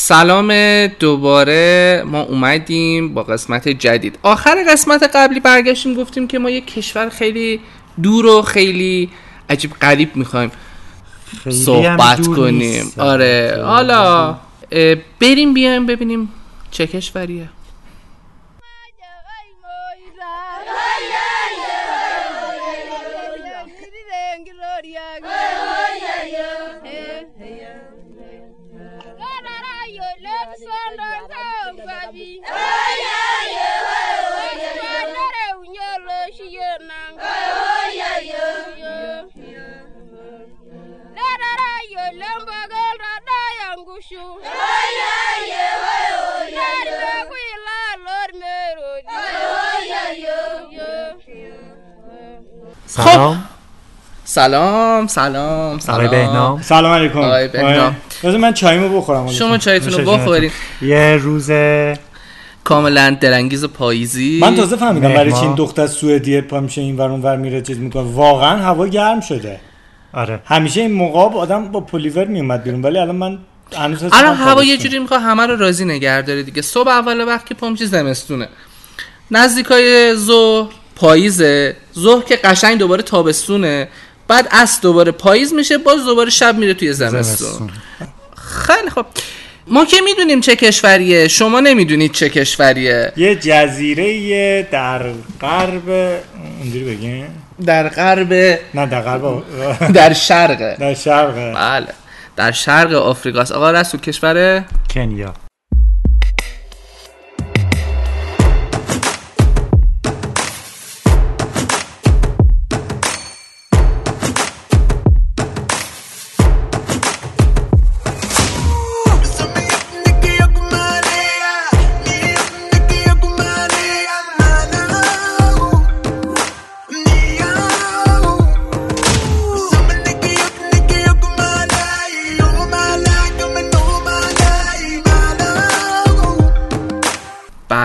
سلام دوباره ما اومدیم با قسمت جدید. آخر قسمت قبلی برگشتیم گفتیم که ما یک کشور خیلی دور و خیلی عجیب غریب می‌خوایم صحبت کنیم. آره حالا بریم بیایم ببینیم چه کشوریه. سلام سلام سلام سلام آقای بهنام سلام علیکم آقای بهنام. بذار من چایمو بخورم. شما چایتون رو نوش بخورین یه روز کاملا درنگیز پاییزی. من تازه فهمیدم برای چی. این دختر سوئدیه پا میشه این ور اون ور میره چیز می‌کنه. واقعا هوا گرم شده. آره. همیشه این موقع آدم با پلیور میومد بیرون ولی الان من الان هوا یه. جوری می‌خواد همه رو راضی نگه داره دیگه. صبح اول وقت که پا میشه زمستونه. نزدیکای ظهر پاییزه. ظهر که قشنگ دوباره تابستونه. بعد از دوباره پاییز میشه باز دوباره شب میره توی زمستون. زمستون. خیلی خب. ما که می‌دونیم چه کشوریه شما نمی‌دونید چه کشوریه. یه جزیره در غرب اونجوری بگیم؟ در غرب نه در غرب در شرق. در شرق. بله. در شرق آفریقاست. آقا رسول کشور؟ کنیا.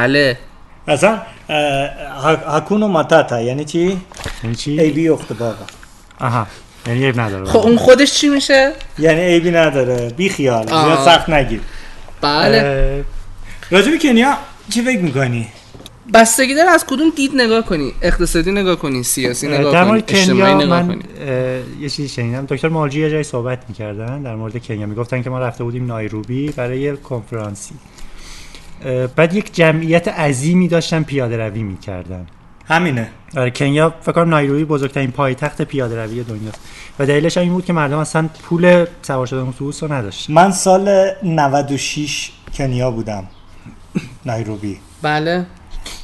بله. اصلا هکونو ماتاتا یعنی چی؟ یعنی چی؟ اخت باقا آها یعنی عیب نداره. خب اون خودش چی میشه؟ یعنی عیبی نداره. بی خیال. زیاد سخت نگیر. بله. راجع به کنیا چی فکر می‌کنی؟ بستگی داره از کدوم دید نگاه کنی؟ اقتصادی نگاه کنی؟ سیاسی نگاه کنی؟ مورد اجتماعی کنیا نگاه من کنی؟ یه چیزی شنیدم. دکتر مالجی یه جایی صحبت می‌کردن در مورد کنیا. می‌گفتن که ما رفته بودیم نایروبی برای یه کنفرانسی. بعد یک جمعیت عظیمی داشتن پیاده روی می‌کردن. همینه. آره کنیا فکر کنم نایروبی بزرگترین پایتخت پیاده روی دنیاست. و دلیلش هم این بود که مردم اصلا پول سوار شدن اتوبوس رو نداشتن. من سال 96 کنیا بودم. نایروبی. بله.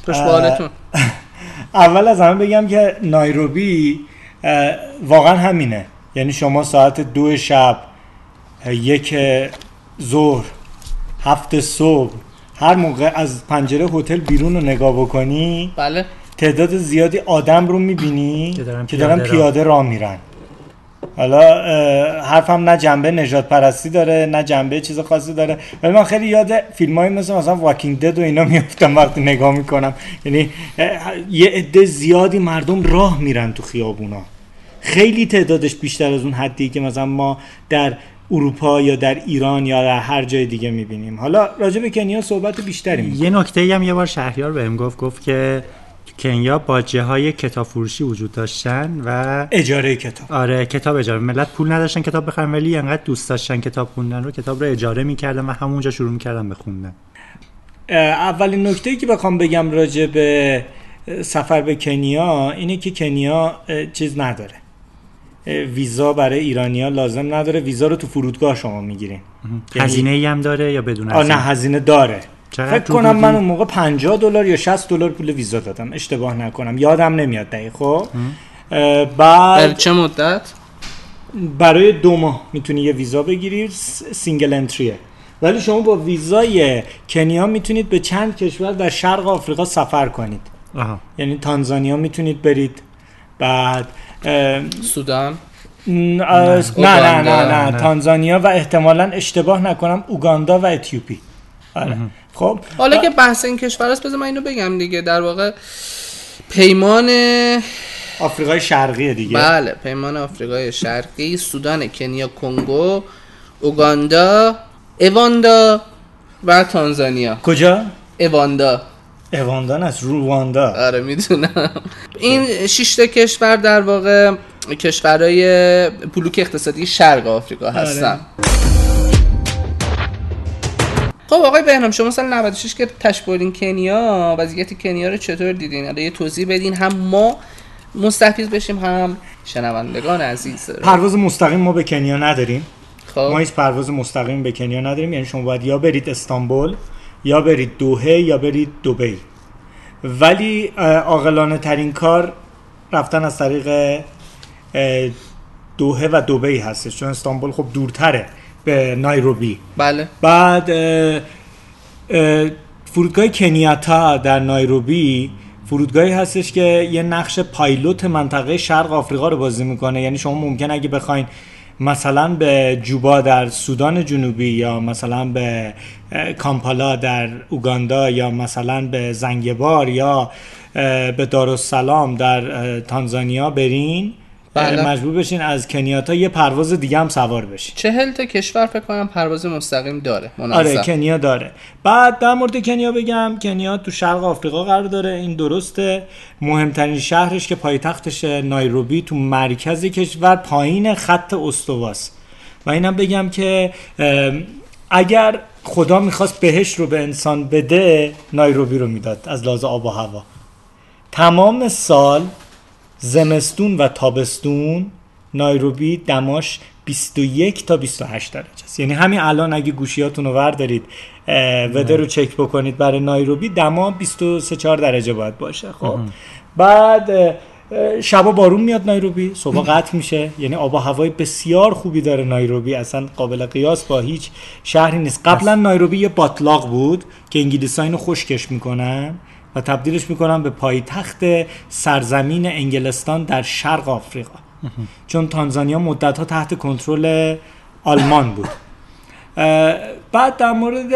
خوش به اه، حالتون اول از همه بگم که نایروبی واقعا همینه. یعنی شما ساعت دو شب یک ظهر هفت صبح هر موقع از پنجره هتل بیرون رو نگاه بکنی بله. تعداد زیادی آدم رو می‌بینی که دارن که دارن پیاده پیاده راه میرن. حالا حرفم نه جنبه نجات پرستی داره نه جنبه چیز خاصی داره. ولی من خیلی یاد فیلم های مثل مثلا واکینگ دد و اینا میفتم وقتی نگاه می‌کنم. یعنی یه عده زیادی مردم راه میرن تو خیابونا. خیلی تعدادش بیشتر از اون حدی که مثلا ما در اروپا یا در ایران یا در هر جای دیگه می‌بینیم. حالا راجع به کنیا صحبت بیشتری می‌کنیم. یه نکته هم یه بار شهریار بهم گفت گفت که تو کنیا باجه های کتاب فروشی وجود داشتن و اجاره کتاب. آره کتاب اجاره. ملت پول نداشتن کتاب بخرن ولی انقدر دوست داشتن کتاب خوندن رو کتاب رو اجاره می‌کردن و همونجا شروع می‌کردن به خوندن. اولین نکته که بخوام بگم راجع به سفر به کنیا اینه که کنیا چیز نداره. ویزا برای ایرانیا لازم نداره. ویزا رو تو فرودگاه شما می‌گیرین. هزینه ای هم داره یا بدون آه نه هزینه هزینه داره فکر کنم؟ من اون موقع 50 دلار یا 60 دلار پول ویزا دادم. اشتباه نکنم. یادم نمیاد دقیق. خب؟ بعد چه مدت؟ برای دو ماه می‌تونی یه ویزا بگیری. single entry ه. ولی شما با ویزای کنیا می‌تونید به چند کشور در شرق آفریقا سفر کنید. آها. یعنی تانزانیا می‌تونید برید. بعد سودان؟ نه. نه نه. نه. تانزانیا و احتمالا اشتباه نکنم اوگاندا و اتیوپی. آره. خب. حالا که بحث این کشور است بذار من اینو بگم دیگه. در واقع پیمان آفریقای شرقیه دیگه. بله پیمان آفریقای شرقی سودان کنیا کنگو اوگاندا اواندا و تانزانیا. کجا؟ اواندا. اواندان از رواندا. آره می‌دونم. این شش تا کشور در واقع کشورهای بلوک اقتصادی شرق آفریقا هستن. خب آقای بهنام شما سال 96 که تش بردین کنیا وضعیت کنیا رو چطور دیدین؟ حالا یه توضیح بدین هم ما مستفیض بشیم هم شنوندگان عزیز. پرواز مستقیم ما به کنیا نداریم. ما خب هیچ پرواز مستقیم به کنیا نداریم. یعنی شما باید یا برید استانبول یا برید دوحه یا برید دبی ولی عاقلانه ترین کار رفتن از طریق اه، دوحه و دبی هستش. چون استانبول خب دورتره به نایروبی. بله. بعد اه، اه، فرودگاه کنیاتا در نایروبی فرودگاهی هستش که یه نقش پایلوت منطقه شرق آفریقا رو بازی می‌کنه. یعنی شما ممکن اگه بخواین مثلا به جوبا در سودان جنوبی یا مثلا به کامپالا در اوگاندا یا مثلا به زنگبار یا به دارالسلام در تانزانیا برین. مجبور بشین از کنیاتا یه پرواز دیگه هم سوار بشین. چهل تا کشور فکر کنم پرواز مستقیم داره آره مناسب کنیا داره. بعد در مورد کنیا بگم کنیا تو شرق آفریقا قرار داره این درسته. مهمترین شهرش که پایتختش نایروبی تو مرکز کشور پایین خط استواست. و اینم بگم که اگر خدا می‌خواست بهش رو به انسان بده نایروبی رو می‌داد از لحاظ آب و هوا. تمام سال زمستون و تابستون نایروبی دماش 21 تا 28 درجه است. یعنی همین الان اگه گوشیاتون رو وردارید وده رو چک بکنید برای نایروبی دما 23 4 درجه باید باشه خب؟ بعد شبا بارون میاد نایروبی صبح قطع میشه. یعنی آب و هوای بسیار خوبی داره نایروبی. اصلا قابل قیاس با هیچ شهری نیست. قبلا نایروبی یه باطلاق بود که انگلیسا اینو خشکش می‌کنن. و تبدیلش می‌کنن به پایتخت سرزمین انگلستان در شرق آفریقا. چون تانزانیا مدت ها تحت کنترل آلمان بود. بعد در مورد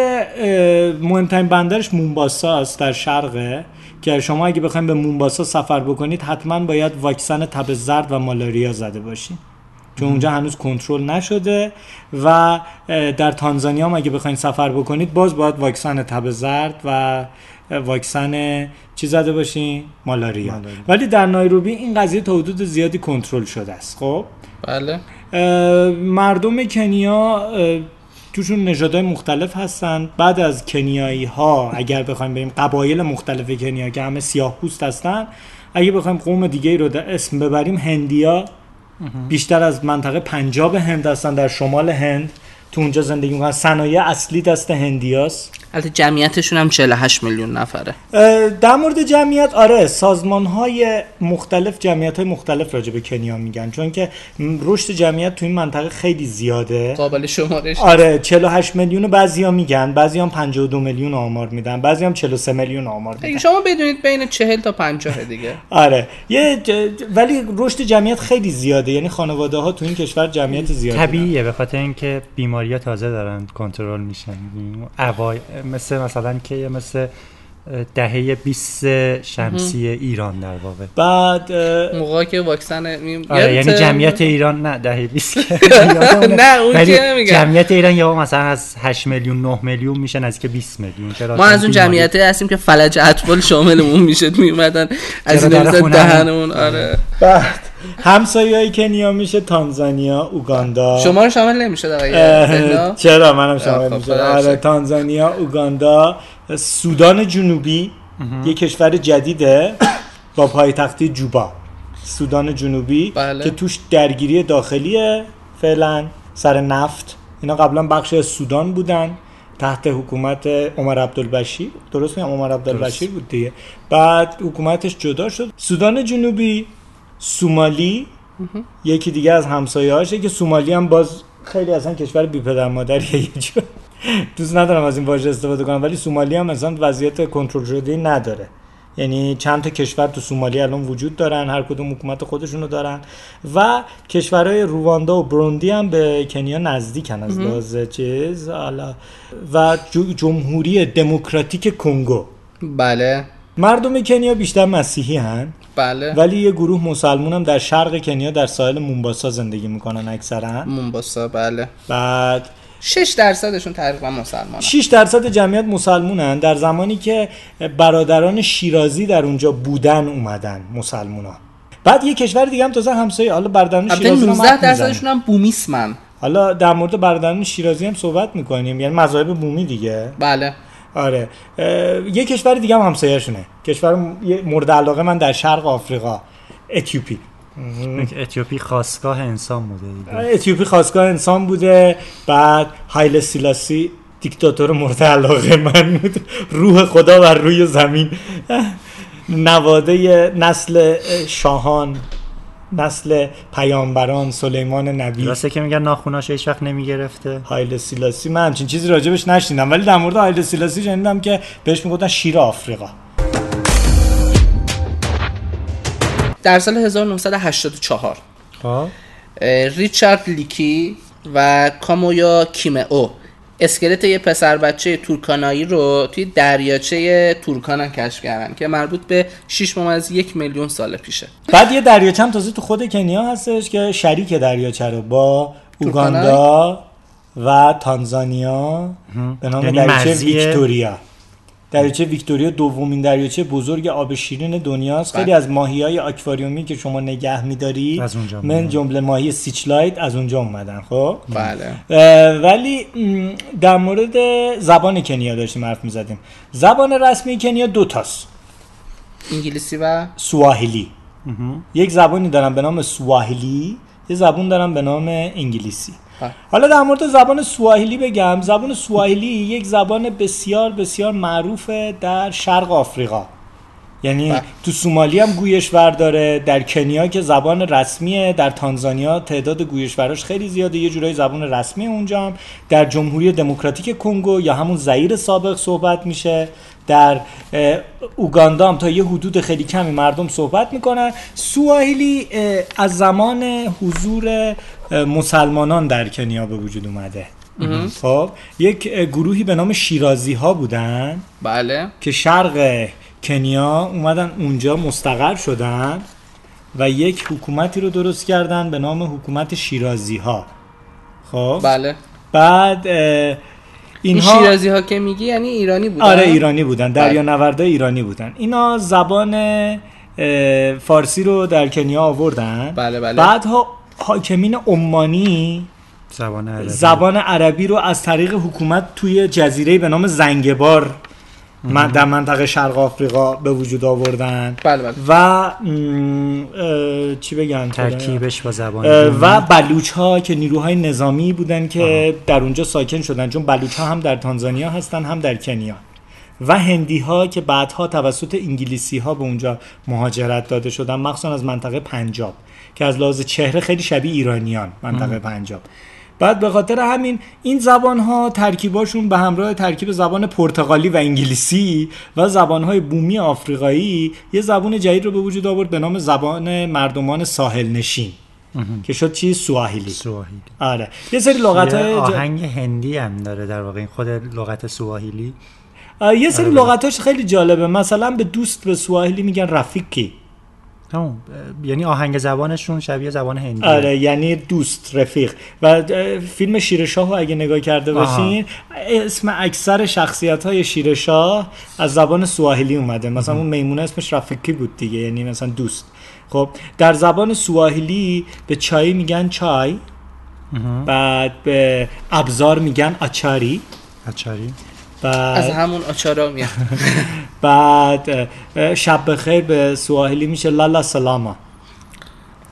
مهمترین بندرش مونباسا است در شرقه که شما اگه بخواید به مونباسا سفر بکنید حتما باید واکسن تب زرد و مالاریا زده باشین. چون اونجا هنوز کنترل نشده و در تانزانیا هم اگه بخواید سفر بکنید باز باید واکسن تب زرد و واکسن چی زده باشین؟ مالاریا مالاریا. ولی در نایروبی این قضیه تا حدود زیادی کنترل شده است. خب؟ بله. مردم کنیا توشون نژادهای مختلف هستن. بعد از کنیایی ها اگر بخوایم بریم قبایل مختلف کنیا که همه سیاه پوست هستن اگه بخوایم قوم دیگه رو در اسم ببریم هندیا بیشتر از منطقه پنجاب هند هستن در شمال هند. تو اونجا زندگی می‌کنن. صنایع اصلی دست هندیاست. البته جمعیتشون هم 48 میلیون نفره. در مورد جمعیت آره سازمان های مختلف جمعیت های مختلف راجع به کنیا میگن چون که رشد جمعیت تو این منطقه خیلی زیاده. قابل شمارش. آره 48 میلیون بعضیا میگن بعضی هم 52 میلیون آمار میدن بعضی هم 43 میلیون آمار اگه میدن. شما بدونید بین 40 تا 50 دیگه. آره یه ج- ولی رشد جمعیت خیلی زیاده یعنی خانواده ها تو این کشور جمعیت زیادی دارن. طبیعیه به خاطر اینکه بیماری تازه دارن کنترل میشن. اوای مثل مثلا که مثل دهه 20 شمسی ایران در واقع. بعد اه، موقعی که واکسن آره یعنی؟ جمعیت ایران نه دهه 20 نه اون که جمعیت ایران یا مثلا از 8 میلیون 9 میلیون میشه نزدیک 20 میلیون. چرا ما از اون جمعیت هستیم که فلج اطفال شاملمون می‌شد میومدن از این دهنمون. آره. بعد همسایه های کنیا میشه تانزانیا اوگاندا. شما رو شامل نمی‌شد آقای؟ چرا منم خب، شامل میشه خدا آره. تانزانیا اوگاندا. سودان جنوبی یه کشور جدیده با پایتختی جوبا. سودان جنوبی بله. که توش درگیری داخلیه فعلا سر نفت. اینا قبلا بخش از سودان بودن تحت حکومت عمر عبدالبشیر. درست میگم؟ عمر عبدالبشیر بود دیگه. بعد حکومتش جدا شد. سودان جنوبی سومالی یکی دیگه از همسایه که سومالی هم باز خیلی اصلا کشور بی پدر مادریه یه جور دوست ندارم از این واژه استفاده کنم ولی سومالی هم مثلا وضعیت کنترل شده نداره. یعنی چند تا کشور تو سومالی الان وجود دارن هر کدوم حکومت خودشونو دارن و کشورهای رواندا و بروندی هم به کنیا نزدیکن از لحاظ چیز حالا و جو- جمهوری دموکراتیک کنگو. بله. مردم کنیا بیشتر مسیحی هن. بله. ولی یه گروه مسلمون هم در شرق کنیا در ساحل مونباسا زندگی می‌کنن اکثرا. مونباسا بله. بعد 6 درصدشون تقریبا مسلمان 6 درصد جمعیت مسلمونن. در زمانی که برادران شیرازی در اونجا بودن اومدن مسلمونا. بعد یه کشور دیگه هم تازه همسایه حالا برادران شیرازی رو هم 19 حرف می‌زنیم. درصدشون هم بومیسمن. حالا در مورد برادران شیرازی هم صحبت می‌کنیم. یعنی مذاهب بومی دیگه. بله. آره. یه کشور دیگه هم همسایه‌شونه. کشور مورد علاقه من در شرق آفریقا. اتیوپی. اتیوپی خواستگاه انسان بوده. دیگه. اتیوپی خواستگاه انسان بوده. بعد هایل سیلاسی دیکتاتور مورد علاقه من بود. روح خدا بر روی زمین. نواده نسل شاهان. نسل پیامبران سلیمان نبی. راسته که میگن ناخوناش هیچ وقت نمی‌گرفته. هایل سیلاسی. من همچین چیزی راجبش نشنیدم ولی در مورد هایل سیلاسی شنیدم که بهش می‌گفتن شیر آفریقا. در سال 1984 خب. ریچارد لیکی و کامویا کیمئو اسکلت یه پسر بچه تورکانایی رو توی دریاچه تورکانا کشف کردن که مربوط به 6 از یک میلیون سال پیشه بعد یه دریاچه هم تازه تو خود کنیا هستش که شریک دریاچه رو با؟ اوگاندا و تانزانیا به نام یعنی دریاچه ویکتوریا دریاچه ویکتوریا دومین دریاچه بزرگ آب شیرین دنیاست. بله. خیلی از ماهی های آکواریومی که شما نگه میداری از اونجا من. جمله ماهی سیچلایت از اونجا اومدن خب؟ بله. ولی در مورد زبان کنیا داشتیم حرف می‌زدیم. زبان رسمی کنیا دوتاست انگلیسی و؟ سواحیلی یک زبانی دارن به نام سواحیلی یه زبان دارن به نام انگلیسی. حالا در مورد زبان سواحیلی بگم. زبان سواحیلی یک زبان بسیار بسیار معروفه در شرق آفریقا. یعنی بله. تو سومالی هم گویشور داره در کنیا که زبان رسمیه در تانزانیا تعداد گویشوراش خیلی زیاده یه جورایی زبان رسمی اونجا هم. در جمهوری دموکراتیک کنگو یا همون زئیر سابق صحبت میشه. در اوگاندا هم تا یه حدود خیلی کمی مردم صحبت می‌کنن. سواحیلی اه، از زمان حضور مسلمانان در کنیا به وجود اومده. خب یک گروهی به نام شیرازی ها بودن بله. که شرق کنیا اومدن اونجا مستقر شدن و یک حکومتی رو درست کردن به نام حکومت شیرازی ها خب؟ بله. بعد اه، این اینها شیرازی ها که میگی یعنی ایرانی بودن؟ آره ایرانی بودن. دریا بله. نورده ایرانی بودن. اینا زبان فارسی رو در کنیا آوردن. بله، بله. بعدها حاکمین عمانی زبان عربی. زبان عربی رو از طریق حکومت توی جزیره به نام زنگبار من در منطقه شرق آفریقا به وجود آوردن. بله بله. و چی بگم؟ ترکیبش با زبان. و بلوچ ها که نیروهای نظامی بودن که در اونجا ساکن شدن. چون بلوچ ها هم در تانزانیا هستن هم در کنیا. و هندی ها که بعدها توسط انگلیسی ها به اونجا مهاجرت داده شدن مخصوصا از منطقه پنجاب. که از لحاظ چهره خیلی شبیه ایرانیان منطقه پنجاب. بعد به خاطر همین این زبان ها ترکیباشون به همراه ترکیب زبان پرتغالی و انگلیسی و زبان های بومی آفریقایی یه زبان جدید رو به وجود آورد به نام زبان مردمان ساحل نشین که شد چی؟ سواحیلی. سواحیلی. آره. یه سری لغت های آهنگ هندی هم داره در واقع این خود لغت سواحیلی. یه سری آره. لغتاش خیلی جالبه. مثلا به دوست به سواحیلی میگن رفیقی. اه، یعنی آهنگ زبانشون شبیه زبان هندی آره یعنی دوست رفیق. و فیلم شیرشاه رو اگه نگاه کرده. باشین اسم اکثر شخصیت های شیرشاه از زبان سواحیلی اومده. مثلا اون میمونه اسمش رفیقی بود دیگه یعنی مثلا دوست. خب در زبان سواحیلی به چای میگن چای بعد به ابزار میگن آچاری. اچاری از همون آچارا میاد. بعد شب بخیر به سواحیلی میشه لالا سلاما.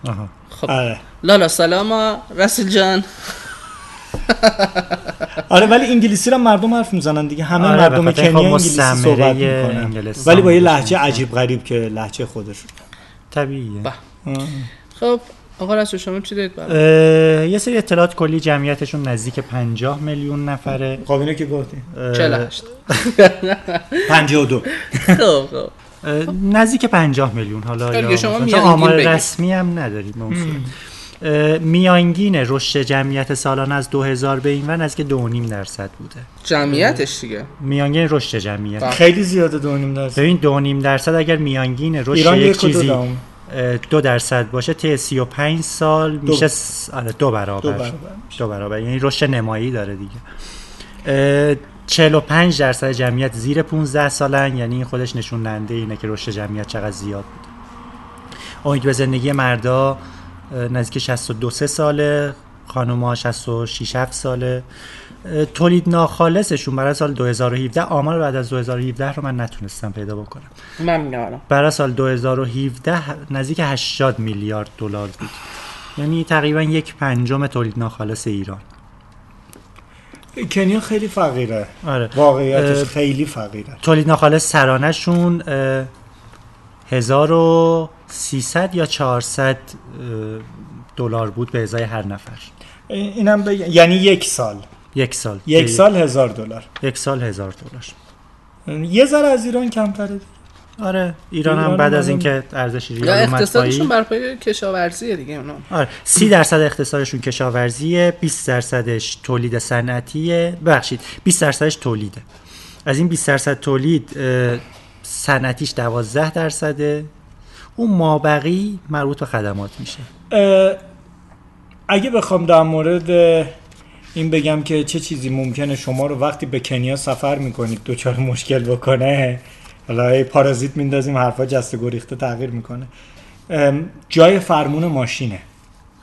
آها. خب. آره. لالا سلاما رسول جان. آره ولی انگلیسی رو مردم حرف می‌زنن دیگه. همه آره، مردم کنیا خب انگلیسی صحبت می‌کنن. ولی با یه لحجه. عجیب غریب که لحجه خودشون طبیعیه. خب آقا رسول شما چی دارید یه سری اطلاعات کلی جمعیتشون نزدیک 50 میلیون نفره. خب اینو که گفتی اه، 48 52 خب خب. نزدیک 50 میلیون. حالا شما آمار. رسمی هم نداریم به اون صورت. اه، میانگین رشد جمعیت سالانه از 2000 به این ور نزدیک 2.5 درصد بوده. جمعیتش دیگه؟ میانگین رشد جمعیت. بله. خیلی زیاده دو نیم درصد. ببین 2.5 درصد اگر میانگین رشد ایران یک چیزی دو درصد باشه طی 35 سال دو- میشه س- آره، دو برابر. دو برابر دو برابر. یعنی رشد نمایی داره دیگه. اه، 45 درصد جمعیت زیر 15 سالن یعنی این خودش نشون دهنده اینه که رشد جمعیت چقدر زیاد بود امید به زندگی مردا نزدیک 62 سه ساله خانوما 66 7 ساله. تولید ناخالصشون برای سال 2017 آمار بعد از 2017 رو من نتونستم پیدا بکنم. من میارم برای سال 2017 نزدیک 80 میلیارد دلار بود. یعنی تقریبا یک پنجم تولید ناخالص ایران. کنیا خیلی فقیره. آره. واقعیتش خیلی فقیره. تولید ناخالص سرانهشون اه، 1300 یا 400 اه، دلار بود به ازای هر نفر. اینم بگم یعنی یک سال. یک سال. یک سال هزار دلار. یک سال هزار دلار. یه ذره از ایران کمتره آره ایران هم بعد از اینکه ارزش یا ریال اومد اقتصادشون بر پایه کشاورزیه دیگه اونا. آره 30 درصد اقتصادشون کشاورزیه 20 درصدش تولید صنعتیه. ببخشید 20 درصدش تولیده. از این 20 درصد تولید صنعتیش 12 درصده. اون مابقی مربوط به خدمات میشه. اگه بخوام در مورد این بگم که چه چیزی ممکنه شما رو وقتی به کنیا سفر می‌کنید دوچار مشکل بکنه؟ حالا پارازیت میندازیم حرفا جسته گریخته تغییر می‌کنه. جای فرمون ماشینه.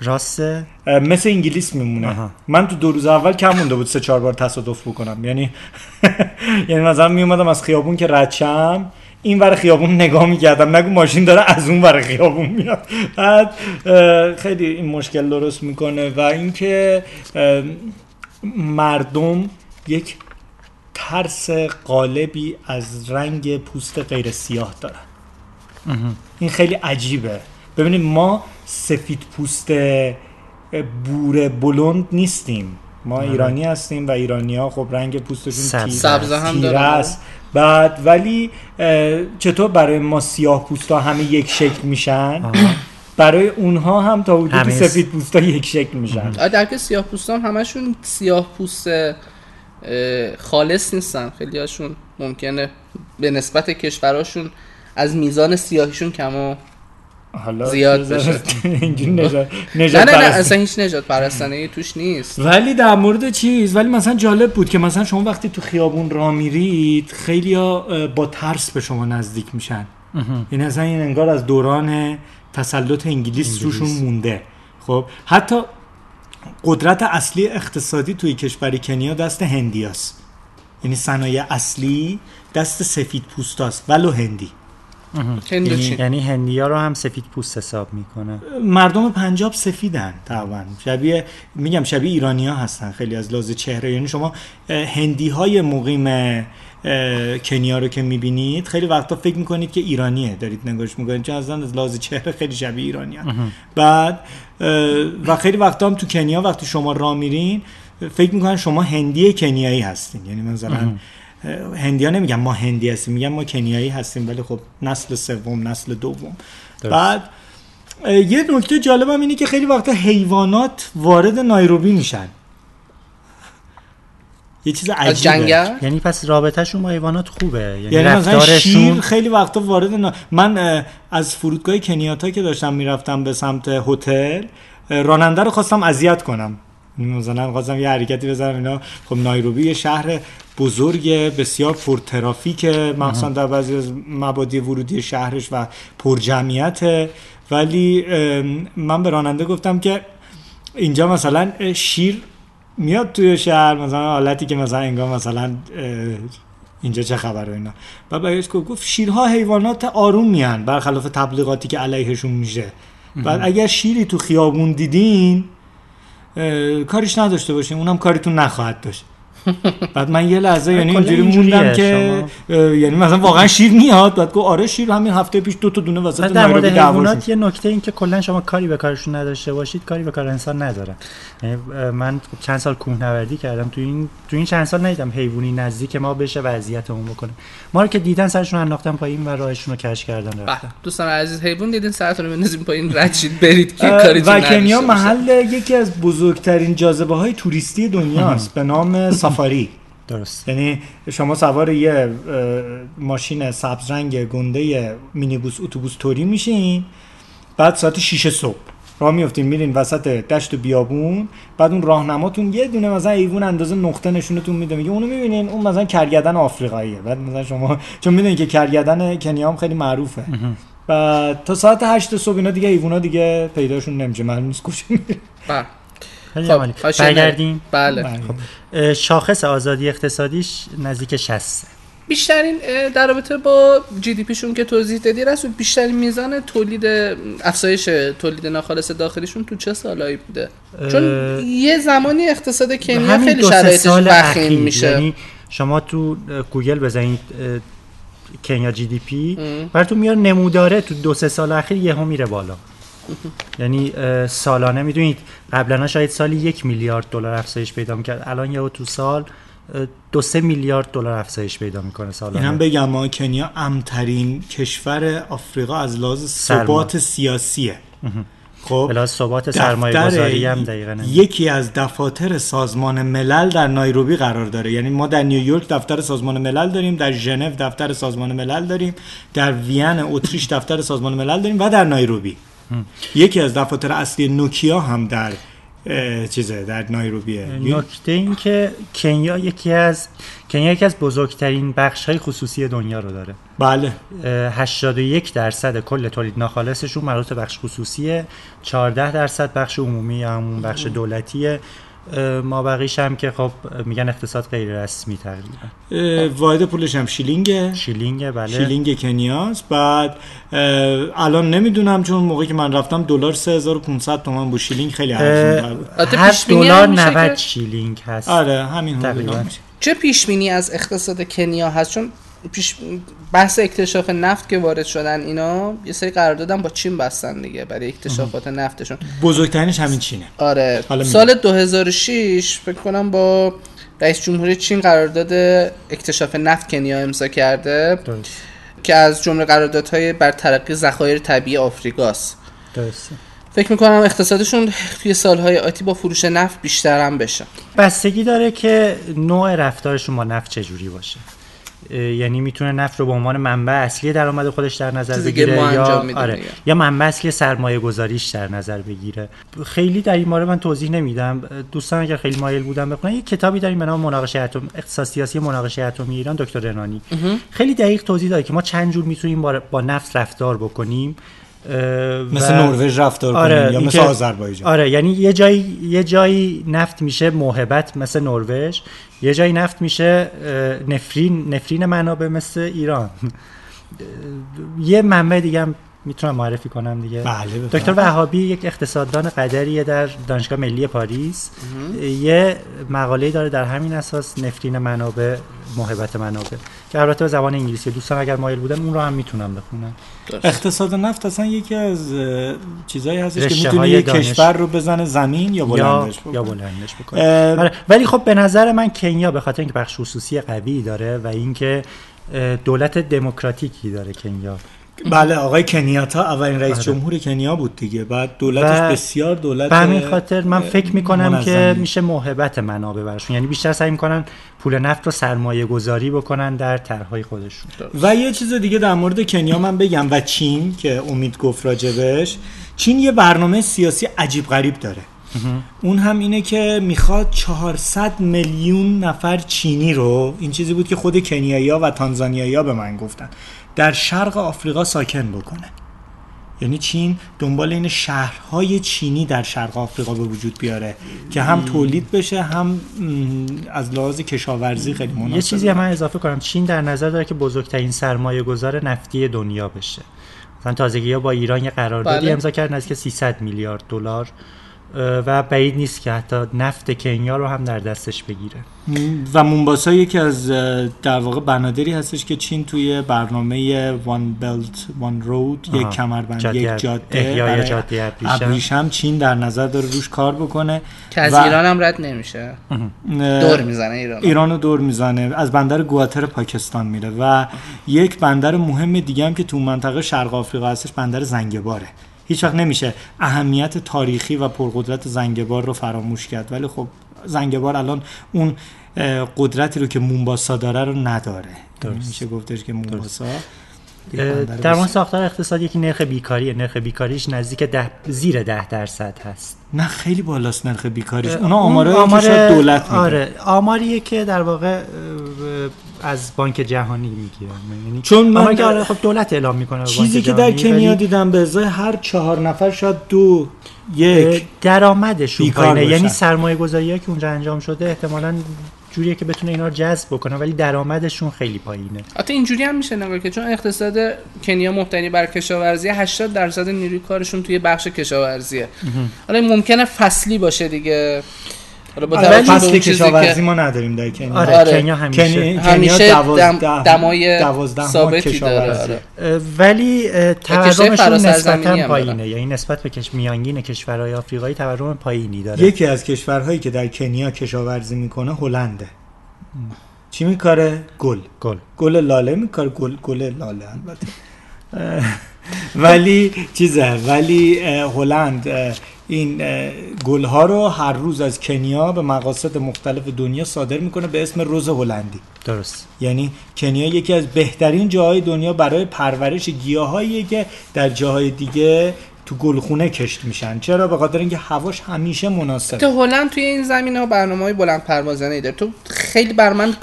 راسته؟ مثل انگلیس میمونه. آها. من تو دو روز اول کم مونده بود سه چهار بار تصادف بکنم. یعنی یعنی مثلا میومدم از خیابون که ردشم این ور خیابون نگاه می‌کردم. نگو ماشین داره از اون ور خیابون میاد. بعد خیلی این مشکل درست می‌کنه و اینکه مردم یک ترس قالبی از رنگ پوست غیر سیاه دارن. این خیلی عجیبه. ببینید ما سفید پوست بوره بلند نیستیم. ما ایرانی هستیم و ایرانی ها خب رنگ پوستشون سبز. تیره سبز هم تیره دارن. است. بعد ولی چطور برای ما سیاه پوستا همه یک شکل میشن. برای اونها هم تا حدودی سفید پوستا یک شکل میشن. در که سیاه پوستان همشون سیاه پوست خالص نیستن. خیلی هاشون ممکنه به نسبت کشوراشون از میزان سیاهیشون کم و حالا زیاد بشه. اینجوری نژاد- نه نه. اصلا هیچ نجات پرستانه توش نیست. ولی در مورد چیز ولی مثلا جالب بود که مثلا شما وقتی تو خیابون را میرید خیلی با ترس به شما نزدیک میشن. یعنی اصلا این انگار از دوران تسلط انگلیس, روشون مونده. خب حتی قدرت اصلی اقتصادی توی کشور کنیا دست هندیاست یعنی صنایع اصلی دست سفید پوستاست ولو هندی. یعنی-. یعنی هندی ها رو هم سفید پوست حساب می‌کنه. مردم پنجاب سفیدن تقریبا شبیه میگم شبیه ایرانی ها هستن خیلی از لحاظ چهره. یعنی شما هندی های مقیم کنیا رو که می‌بینید خیلی وقتا فکر می‌کنید که ایرانیه دارید نگاش می‌کنید. چون اصلا از لحاظ چهره خیلی شبیه ایرانی بعد و خیلی وقتا هم تو کنیا وقتی شما راه میرین فکر می‌کنن شما هندی کنیایی هستین. یعنی مثلا هندی ها نمیگن ما هندی هستیم میگن ما کنیایی هستیم ولی خب نسل سوم نسل دوم. بعد یه نکته جالبم اینه که خیلی وقتا حیوانات وارد نایروبی میشن. یه چیز عجیبه. یعنی پس رابطهشون با حیوانات خوبه؟ یعنی, یعنی مثلا شیر خیلی وقتا وارد نا... من از فرودگاه کنیاتا که داشتم می‌رفتم به سمت هتل راننده رو خواستم اذیت کنم. مثلا خواستم یه حرکتی بزنم اینا. خب نایروبی یه شهر بزرگ بسیار پر ترافیک مخصوصا در بعضی از مبادی ورودی شهرش و پر جمعیته ولی من به راننده گفتم که اینجا مثلا شیر میاد توی شهر مثلا حالتی که مثلا انگار مثلا اینجا چه خبره اینا. و برگشت گفت شیرها حیوانات آروم میان برخلاف تبلیغاتی که علیهشون میشه. بعد اگر شیری تو خیابون دیدین کاریش نداشته باشین اونم کاریتون نخواهد داشت. بعد من یه لحظه یعنی اینجوری موندم که یعنی مثلا واقعا شیر میاد بعد گفت آره شیر همین هفته پیش دو تا دونه وسط نایروبی دعوا یه نکته این که کلا شما کاری به کارشون نداشته باشید کاری به کار انسان ندارن یعنی من چند سال کوهنوردی کردم تو این تو این چند سال ندیدم حیوانی نزدیک ما بشه و اذیتمون بکنه. ما رو که دیدن سرشون انداختن پایین و راهشون رو کش کردن به، رفتن. دوستان عزیز حیوان دیدین سرتون رو بندازیم پایین رد شید برید که کاریتون و کنیا. محل یکی از بزرگترین جاذبه های توریستی دنیاست به نام سافاری درست. یعنی شما سوار یه ماشین سبز رنگ گنده مینیبوس اتوبوس توری میشین بعد ساعت 6 صبح. راه میفتین میرین وسط دشت و بیابون بعد اون راهنماتون یه دونه مثلا ایوون اندازه نقطه نشونتون میده میگه اونو می‌بینین اون مثلا کرگدن آفریقاییه. بعد مثلا شما چون می‌دونین که کرگدن کنیا هم خیلی معروفه. و تا ساعت 8 صبح اینا دیگه ایوونا دیگه پیداشون نمیشه معلوم نیست کجا خب، برگردیم. بله. اه، شاخص آزادی اقتصادیش نزدیک 60 بیشترین در رابطه با جی دی پیشون که توضیح دادی رسول بیشترین میزان تولید افزایش تولید ناخالص داخلیشون تو چه سالایی بوده؟ چون یه زمانی اقتصاد کنیا خیلی شرایطش سال وخیم میشه. یعنی شما تو گوگل بزنید کنیا GDP. براتون میاد نموداره تو دو سه سال اخیر یهو میره بالا. یعنی سالانه می‌دونید قبلا شاید سالی یک میلیارد دلار افزایش پیدا می‌کرد. الان یهو تو سال دو سه میلیارد دلار افزایش پیدا می‌کنه این هم سالانه بگم ما کنیا امن‌ترین کشور آفریقا از لحاظ. ثبات سیاسیه. خب بله ثبات سرمایه گذاری هم دقیقا. یکی از دفاتر سازمان ملل در نایروبی قرار داره. یعنی ما در نیویورک دفتر سازمان ملل داریم در ژنو دفتر سازمان ملل داریم در وین اتریش دفتر سازمان ملل داریم و در نایروبی. یکی از دفاتر اصلی نوکیا هم در چیزه در نایروبیه. نکته این که کنیا یکی از کنیا یکی از بزرگترین بخش های خصوصی دنیا رو داره. بله. اه، 81 درصد کل تولید ناخالصشون مربوط به بخش خصوصیه 14 درصد بخش عمومی یا همون بخش دولتیه. ما بقیش هم که خب میگن اقتصاد غیر رسمی تقریبا. واحد پولش هم شیلینگه. شیلینگ بله. شیلینگ کنیاست. بعد الان نمی‌دونم چون موقعی که من رفتم دلار 3500 تومان بود. شیلینگ خیلی ارزون بود البته هر پیش بینی دلار هم میشه 90 که- شیلینگ هست. آره همین تقریباً. چه پیش بینی از اقتصاد کنیا هست؟ چون پیش بحث اکتشاف نفت که وارد شدن اینا یه سری قراردادم با چین بستن دیگه برای اکتشافات نفتشون. بزرگترینش همین چینه. آره. سال 2006 فکر کنم با رئیس جمهوری چین قرارداد اکتشاف نفت کنیا امضا کرده درست. که از جمله قراردادهای بر ترقی ذخایر طبیعی آفریقاست. درسته. فکر می‌کنم اقتصادشون توی سالهای آتی با فروش نفت بیشتر هم بشه. بستگی داره که نوع رفتارشون با نفت چجوری باشه. یعنی می‌تونه نفت رو به عنوان منبع اصلی درآمد خودش در نظر بگیره یا آره دیگه. یا منبع اصلی سرمایه گذاریش در نظر بگیره. خیلی در این مورد من توضیح نمیدم. دوستان اگر خیلی مایل بودن بخونن یه کتابی داریم به نام مناقشه اتم اقتصاد سیاسی مناقشه اتمی ایران دکتر رنانی. خیلی دقیق توضیح داده که ما چند جور می‌تونیم با, با نفت رفتار بکنیم. مثل نروژ رفتار آره کنیم یا مثل آذربایجان. آره یعنی یه جایی یه جایی نفت میشه موهبت مثل نروژ یه جایی نفت میشه نفرین نفرین منابع مثل ایران. یه منبع دیگه هم می‌تونم معرفی کنم دیگه. بله. دکتر وهابی یک اقتصاددان قدریه در دانشگاه ملی پاریس. یه مقاله داره در همین اساس نفرین منابع موهبت منابع که البته به زبان انگلیسی. دوستان اگر مایل بودن اون رو هم می‌تونم بخونم اقتصاد نفت اصلا یکی از چیزایی هستش که می‌تونه یه. کشور رو بزنه زمین یا یا بلندش یا بکنه بلندش بکنه. اه، آره، ولی خب به نظر من کنیا به خاطر اینکه بخش خصوصی قوی داره و اینکه دولت دموکراتیکی داره کنیا. بله آقای کنیاتا اولین رئیس آره. جمهور کنیا بود دیگه. بعد دولتش و بسیار دولت به همین خاطر من فکر می‌کنم که منظمی. میشه موهبت منابع برشون یعنی بیشتر سعی می‌کنن پول نفت رو سرمایه گذاری بکنن در طرحهای خودشون. و یه چیز دیگه در مورد کنیا من بگم و چین که امید گفت راجبش. چین یه برنامه سیاسی عجیب غریب داره. اون هم اینه که می‌خواد 400 میلیون نفر چینی رو این چیزی بود که خود کنیایی و تانزانیایی به من گفتن. در شرق آفریقا ساکن بکنه. یعنی چین دنبال این شهرهای چینی در شرق آفریقا به وجود بیاره که هم تولید بشه هم از لحاظ کشاورزی خیلی مناسب. یه چیزی هم من اضافه کنم. چین در نظر داره که بزرگترین سرمایه گذار نفتی دنیا بشه. مثلا تازگی ها با ایران یه قراردادی بله. امضا کردن نزدیک 300 میلیارد دلار و بعید نیست که حتی نفت کنیا رو هم در دستش بگیره. و مونباسا یکی از در واقع بنادری هستش که چین توی برنامه وان بلت وان رود یک. کمربند یک جاده احیای برای جاده ابریشم. چین در نظر داره روش کار بکنه که از و- ایران هم رد نمیشه. دور می‌زنه ایران. ایران رو دور می‌زنه. از بندر گواتر پاکستان میره و یک بندر مهم دیگه هم که تو منطقه شرق آفریقا هستش بندر زنگباره. هیچ وقت نمیشه اهمیت تاریخی و پرقدرت زنگبار رو فراموش کرد. ولی خب زنگبار الان اون قدرتی رو که مونباسا داره رو نداره. یعنی درست. میشه گفتش که مونباسا در مورد. ساختار اقتصادی یکی نرخ بیکاریه نرخ بیکاریش نزدیک ده زیر ده درصد هست نه خیلی بالاست نرخ بیکاریش اونا اون آماره که شاید دولت میده آره آماریه که در واقع از بانک جهانی می‌گیرن یعنی چون من- که آره خب دولت اعلام می‌کنه چیزی که در کنیا دیدم به ازای هر چهار نفر شاید دو یک درآمدشون پایینه. یعنی سرمایه گذاری که اونجا انجام شده احتمالاً جوریه که بتونه اینا رو جذب بکنه ولی درآمدشون خیلی پایینه. حتی اینجوری هم میشه نگاه که چون اقتصاد کنیا مبتنی بر کشاورزی 80 درصد نیروی کارشون توی بخش کشاورزیه. حالا ممکنه فصلی باشه دیگه. حالا با توجه به فصل کشاورزی که ما نداریم در کنیا. آره, آره. کنیا همیشه. همیشه دم- دمای دوازده ثابتی داره. آره. ولی تورمشون نسبتا. پایینه. یعنی نسبت به کش میانگین کشورهای آفریقایی تورم پایینی داره. یکی از کشورهایی که در کنیا کشاورزی می‌کنه هلنده. چی میکاره؟ گل. گل. گل لاله میکاره. گل گل لاله البته. ولی چیزه ولی هلند این گل ها رو هر روز از کنیا به مقاصد مختلف دنیا صادر می‌کنه به اسم روز هلندی. درست. یعنی کنیا یکی از بهترین جاهای دنیا برای پرورش گیاهایی که در جاهای دیگه تو گلخونه کشت میشن. چرا؟ به خاطر اینکه هواش همیشه مناسبه تو هلند توی این زمینه ها برنامه های بلند پروازانه ای داره. تو خیلی بر من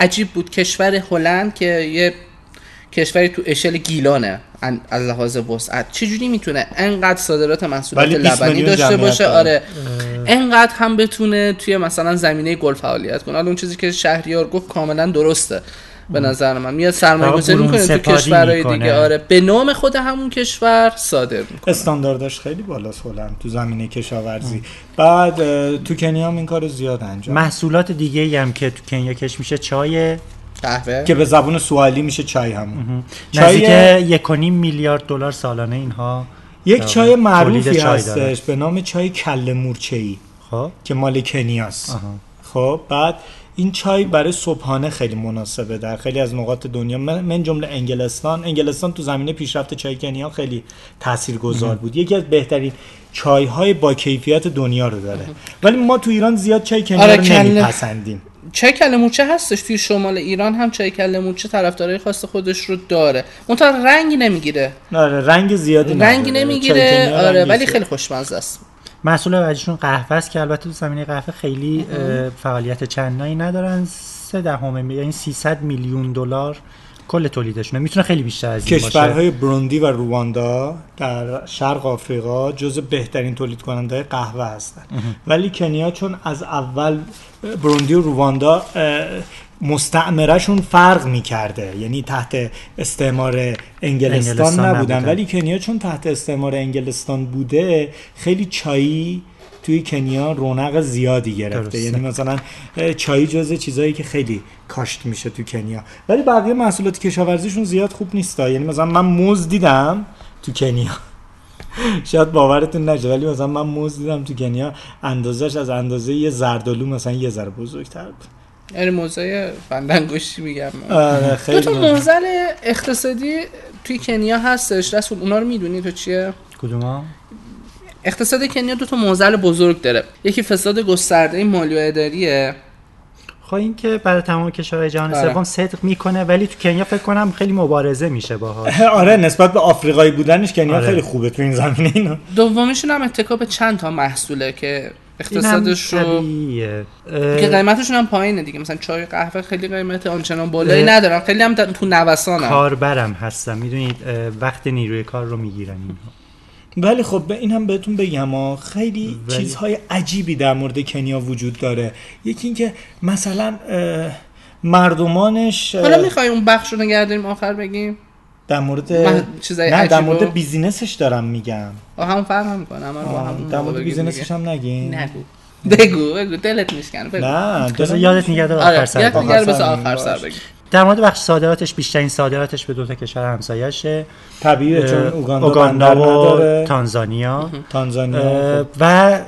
عجیب بود. کشور هلند که یه کشوری تو اشل گیلانه. ان- از لحاظ وسعت. چجوری می‌تونه انقدر صادرات محصولات ولی 20 لبنی داشته باشه. آره. انقدر هم بتونه توی مثلا زمینه گل فعالیت کنه. حالا اون چیزی که شهریار گفت کاملا درسته. به نظر من. میاد سرمایه گذاری می‌کنه تو کشورهای. دیگه. آره. به نام خود همون کشور صادر می‌کنه. استانداردش خیلی بالاست هلند تو زمینه کشاورزی. بعد اه، تو کنیا هم این کار زیاد انجام. محصولات دیگه هم که تو کنیا کش میشه چای قهوه. که به زبون سوالی میشه چای همون. نزدیک چای یک و نیم میلیارد دلار سالانه اینها یک چای معروفی هستش به نام چای کله مورچه‌ای خب. که مال کنیاست. خب بعد این چای برای صبحانه خیلی مناسبه در خیلی از نقاط دنیا. من جمله انگلستان انگلستان تو زمینه پیشرفت چای کنیا خیلی تاثیرگذار بود. یکی از بهترین چای های با کیفیت دنیا رو داره. ولی ما تو ایران زیاد چای کنیا آره، رو. نمیپسندیم. چای کله مورچه هستش توی شمال ایران هم چای کله مورچه طرفدارای خاص خودش رو داره. منتها رنگی نمی‌گیره. آره رنگ زیادی. چای نمی‌گیره آره ولی. خیلی خوشمزه است. محصول بعدیشون قهوه است که البته تو زمینه قهوه خیلی فعالیت چندانی ندارن. سه دهم یعنی 300 میلیون دلار کل تولیدشونه. می‌تونه خیلی بیشتر از این باشه. کشورهای بروندی و رواندا در شرق آفریقا جز بهترین تولید کننده قهوه هستند ولی کنیا چون از اول بروندی و رواندا مستعمرهشون فرق می‌کرده. یعنی تحت استعمار انگلستان, انگلستان نبودن. نبودن. ولی کنیا چون تحت استعمار انگلستان بوده خیلی چایی توی کنیا رونق زیادی گرفته. درسته. یعنی مثلا چای جزء چیزایی که خیلی کاشت میشه تو کنیا. ولی بقیه محصولات کشاورزیشون زیاد خوب نیست یعنی مثلا من موز دیدم تو کنیا. شاید باورتون نشه ولی مثلا من موز دیدم تو کنیا. اندازش از اندازه یه زردالو مثلا یه ذره بزرگتر بود. یعنی موزه فندنگوشی میگم. آره دو خیلی تا مزه. موزل اقتصادی توی کنیا هستش. رسول اونا رو می‌دونی تو چیه؟ کدوما اقتصاد کنیا دو تا موزل بزرگ داره. یکی فساد گسترده مالی و اداریه. خب این که برای تمام کشورهای جهان آره. سوم صدق می‌کنه ولی تو کنیا فکر کنم خیلی مبارزه میشه باهاش. آره نسبت به آفریقایی بودنش کنیا آره. خیلی خوبه تو این زمینه اینا. دومیشون هم اتکا به چند تا محصوله که اقتصادش رو که قیمتشون هم پایینه دیگه. مثلا چای قهوه خیلی قیمت آنچنان بالایی اه، ندارن. خیلی هم تو نوسانن. کاربرم هستم. می‌دونید وقت نیروی کار رو می‌گیرن اینها. ولی خب به این هم بهتون بگم ها خیلی ولی- چیزهای عجیبی در مورد کنیا وجود داره. یکی اینکه مثلا مردمانش حالا می‌خوای اون بخش رو نگه داریم آخر بگیم؟ در مورد نه در عجیب و- مورد بیزینسش دارم میگم. آه، هم آه، همون در مورد بیزینسش. هم نگین. نگو بگو. بگو دلت میشکنه بگو. نه یادت نگه آره آخر سر یادت. نگه آخر سر در مورد بخش صادراتش بیشترین صادراتش به دو تا کشور همسایشه طبیعیه چون اوگاندا, و نداره. تانزانیا. تانزانیا خب. و